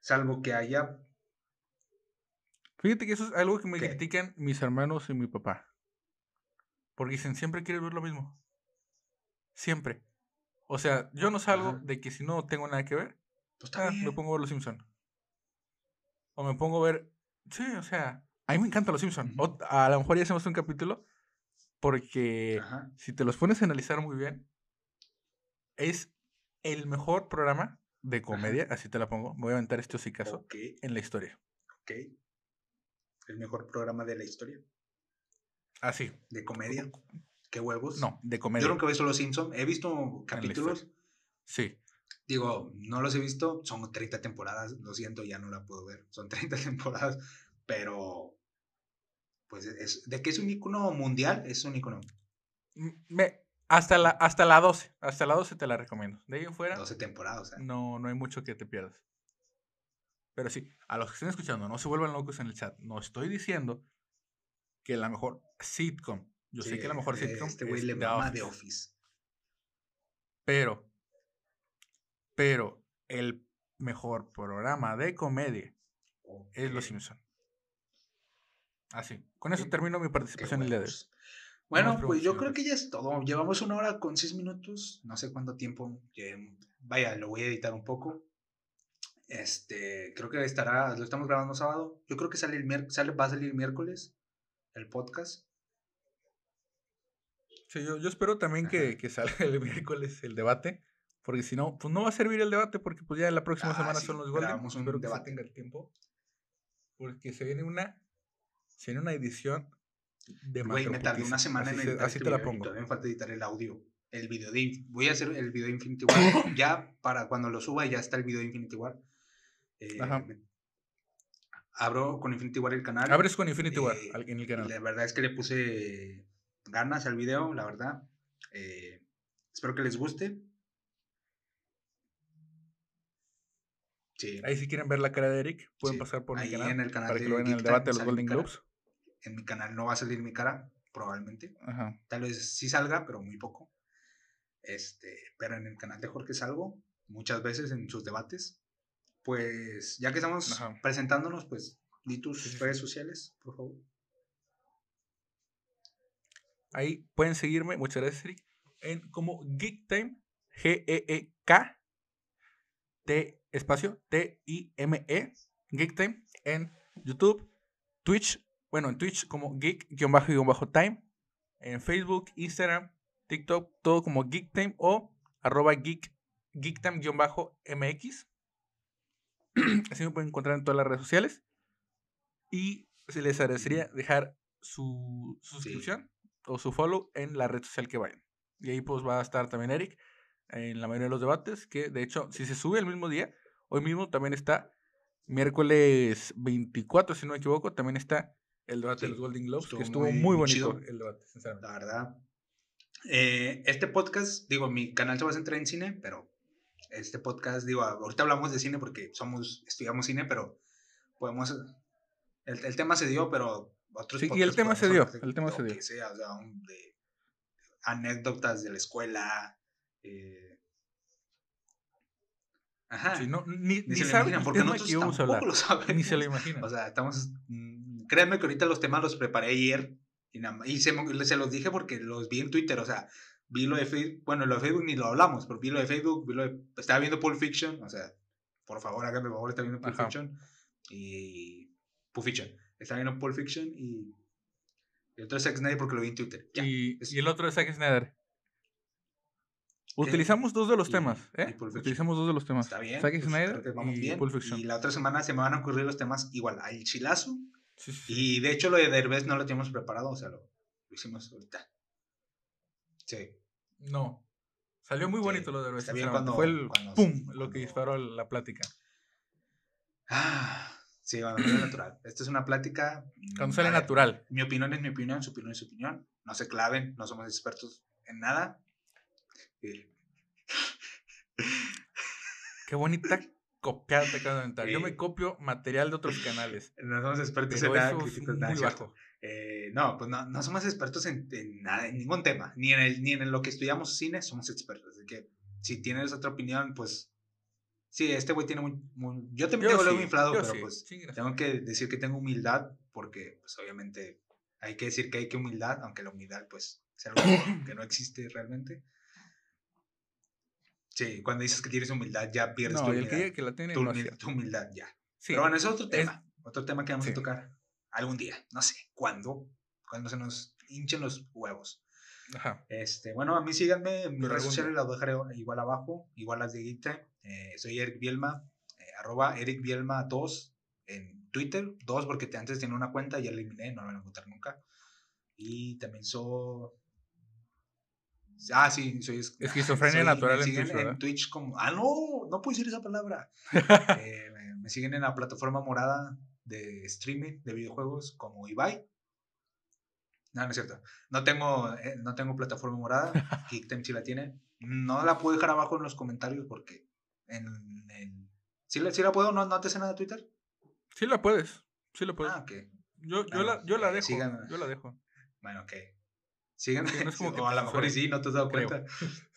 Salvo que haya. Fíjate que eso es algo que me ¿Qué? critican mis hermanos y mi papá. Porque dicen, siempre quieres ver lo mismo. Siempre. O sea, yo no salgo Ajá. de que si no tengo nada que ver, Pues ah, me pongo a ver Los Simpson. O me pongo a ver. Sí, o sea, a mí me encantan Los Simpson. A lo mejor ya hacemos un capítulo. Porque Ajá. si te los pones a analizar muy bien, es el mejor programa de comedia, así te la pongo. Me voy a aventar este hocicazo Ok, en la historia. ok. El mejor programa de la historia. Así. De comedia. ¿Qué huevos? No, de Yo comedia. nunca he visto Los Simpsons. He visto capítulos. Sí. Digo, no los he visto. Son 30 temporadas. Lo siento, ya no la puedo ver. Son 30 temporadas. Pero. Pues es, de que es un icono mundial, es un icono. Me, hasta, la, hasta la 12. Hasta la 12 te la recomiendo. De ahí en fuera, 12 temporadas. no, no hay mucho que te pierdas. Pero sí, a los que estén escuchando, no se vuelvan locos en el chat. No estoy diciendo que la mejor sitcom. Yo sé que la mejor eh, sitcom Este güey es le The mama Office, de Office. Pero, pero el mejor programa de comedia es Los Ok, Simpson. Así. Con eso termino mi participación el día de hoy. Bueno, pues yo creo que ya es todo. Llevamos una hora con seis minutos. No sé cuánto tiempo. eh, Vaya, lo voy a editar un poco. Este, creo que estará, lo estamos grabando sábado. Yo creo que sale el sale, va a salir miércoles el podcast. Sí, yo, yo espero también que, que salga el miércoles el debate, porque si no, pues no va a servir el debate, porque pues ya la próxima Ah, semana sí, son los Golden. un Espero que se debate. tenga el tiempo, porque se viene una, se viene una edición de Güey, me tardé una semana así en se- editar así este te la pongo. todavía me falta editar el audio. El video de voy a hacer el video de Infinity War. ya para cuando lo suba ya está el video de Infinity War. Eh, Ajá. abro con Infinity War el canal. Abres con Infinity War Eh, en el canal. La verdad es que le puse ganas al video, la verdad. Eh, espero que les guste. Sí, Ahí si quieren ver la cara de Eric, pueden Sí, pasar por mi canal, en el canal para que lo vean en el debate de los Golden. Globes. en mi canal no va a salir mi cara, probablemente. Ajá. Tal vez sí salga, pero muy poco. Este, pero en el canal de Jorge salgo muchas veces en sus debates. Pues ya que estamos Ajá. presentándonos, pues di tus redes sociales, por favor. Ahí pueden seguirme, muchas gracias, Eric, en como Geek Time, G-E-E-K, T, espacio, T-I-M-E, Geek Time, en YouTube, Twitch, bueno, en Twitch como Geek-Time, en Facebook, Instagram, TikTok, todo como Geek Time o arroba Geek, Geektime-MX. Así me pueden encontrar en todas las redes sociales. Y se les agradecería dejar su su Sí. suscripción o su follow en la red social que vayan. Y ahí pues va a estar también Eric en la mayoría de los debates, que de hecho, si se sube el mismo día, hoy mismo también está miércoles 24, si no me equivoco, también está el debate Sí, de los Golden Globes, estuvo que estuvo muy- muy, muy bonito chido. el debate, sinceramente. La verdad. Eh, este podcast, digo, mi canal se va a centrar en cine, pero este podcast, digo, ahorita hablamos de cine porque somos, estudiamos cine, pero podemos, el, el tema se dio, pero otros Sí, y el tema se dio, el tema lo se dio. que sea, o sea, un- de anécdotas de la escuela. eh, Ajá. Sí, no, ni, ni ni se lo saben imaginan, porque nosotros tampoco hablar. lo sabemos. Ni se lo imaginan. O sea, estamos. mm, Créanme que ahorita los temas los preparé ayer y, nada y se, se los dije porque los vi en Twitter. O sea, vi lo de Facebook. Bueno, lo de Facebook ni lo hablamos, pero vi lo de Facebook. Vi lo de, estaba viendo Pulp Fiction. O sea, por favor, háganme el favor, estaba viendo Pulp Ajá. Fiction. Y. Pulp Fiction. Estaba viendo Pulp Fiction y. Y otro es Zack Snyder porque lo vi en Twitter. Ya. y, es- y el otro es Zack Snyder. Utilizamos dos de los Y- temas, ¿eh? Utilizamos dos de los temas. Está bien. Zack pues, Snyder y bien. Pulp Fiction. Y la otra semana se me van a ocurrir los temas igual. Al chilazo. Sí, sí, sí. Y de hecho lo de Derbez no lo teníamos preparado, o sea, lo, lo hicimos ahorita. Sí. No. Salió muy Sí, bonito lo de sinceramente. cuando- Fue el cuando- pum lo que disparó la plática. Ah, sí, bueno, muy natural. Esto es una plática. mm, Cuando sale ver, natural. Mi opinión es mi opinión, su opinión es su opinión. No se claven, no somos expertos en nada. Eh, Qué bonita copiar te acabas de. Yo me Sí. copio material de otros canales. No somos expertos en nada, es críticos, muy nada, ¿cierto? bajo. Eh, no, pues no, no somos expertos en, en nada, en ningún tema, ni en, el, ni en lo que estudiamos cine somos expertos. Así que si tienes otra opinión, pues sí, este güey tiene muy, muy- Yo también Yo tengo luego sí, inflado, pero sí, pues chingue tengo que decir que tengo humildad porque pues obviamente hay que decir que hay que humildad, aunque la humildad pues es algo que- no existe realmente. Sí, cuando dices que tienes humildad ya pierdes No, tu humildad. que la tiene tu, no es humil- cierto. tu humildad ya. Sí, Pero bueno, es otro es- tema. Otro tema que vamos sí. a tocar algún día. No sé cuándo. Cuando se nos hinchen los huevos. Ajá. Este, bueno, a mí síganme en mis redes sociales, las dejaré igual abajo, igual las de Guita. Eh, soy Eric Bielma, eh, arroba Eric Bielma 2 en Twitter. 2 porque te- antes tenía una cuenta y ya la eliminé, no la voy a encontrar nunca. Y también soy... Ah, sí, soy... es- Esquizofrenia soy- natural me en siguen Twitch, ¿verdad? Twitch como... Ah, no, no puedo decir esa palabra. Eh, me, me siguen en la plataforma morada de streaming de videojuegos como Ibai. No, no es cierto. No tengo, eh, no tengo plataforma morada. Geektime sí la tiene. No la puedo dejar abajo en los comentarios porque en el... ¿Sí la, sí la puedo? ¿No, ¿No te hace nada Twitter? Sí la puedes. Sí la puedes. Ah, ok. yo, yo, bueno, la, yo la dejo. síganme. Yo la dejo. Bueno, ok. Síganme. Sí, no es como que o a lo mejor y sí, no te has dado creo. cuenta.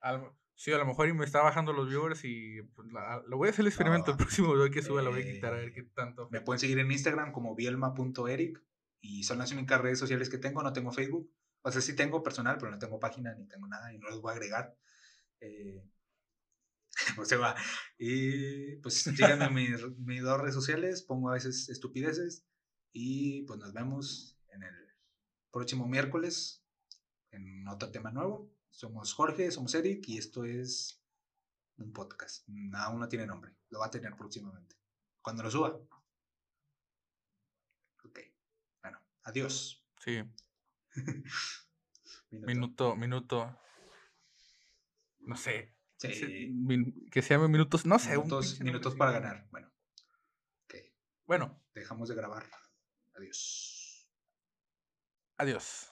A lo- sí, a lo mejor me está bajando los viewers y pues, la- lo voy a hacer el experimento el próximo video que suba, lo voy a quitar a ver Eh, qué tanto. Me pueden seguir en Instagram como bielma.eric y son las únicas redes sociales que tengo, no tengo Facebook. O sea, sí tengo personal, pero no tengo página ni tengo nada y no los voy a agregar. Eh, pues se va. Y pues síganme en mis, mis dos redes sociales, pongo a veces estupideces y pues nos vemos en el próximo miércoles en otro tema nuevo. Somos Jorge, somos Eric y esto es un podcast. Aún no tiene nombre, lo va a tener próximamente. Cuando lo suba. Ok. Bueno, adiós. Sí, Minuto. minuto, minuto. No sé. Sí, que se llame minutos. No sé. un minutos, nombre minutos para ganar. Bueno, ok. Bueno, Dejamos de grabar. Adiós. adiós.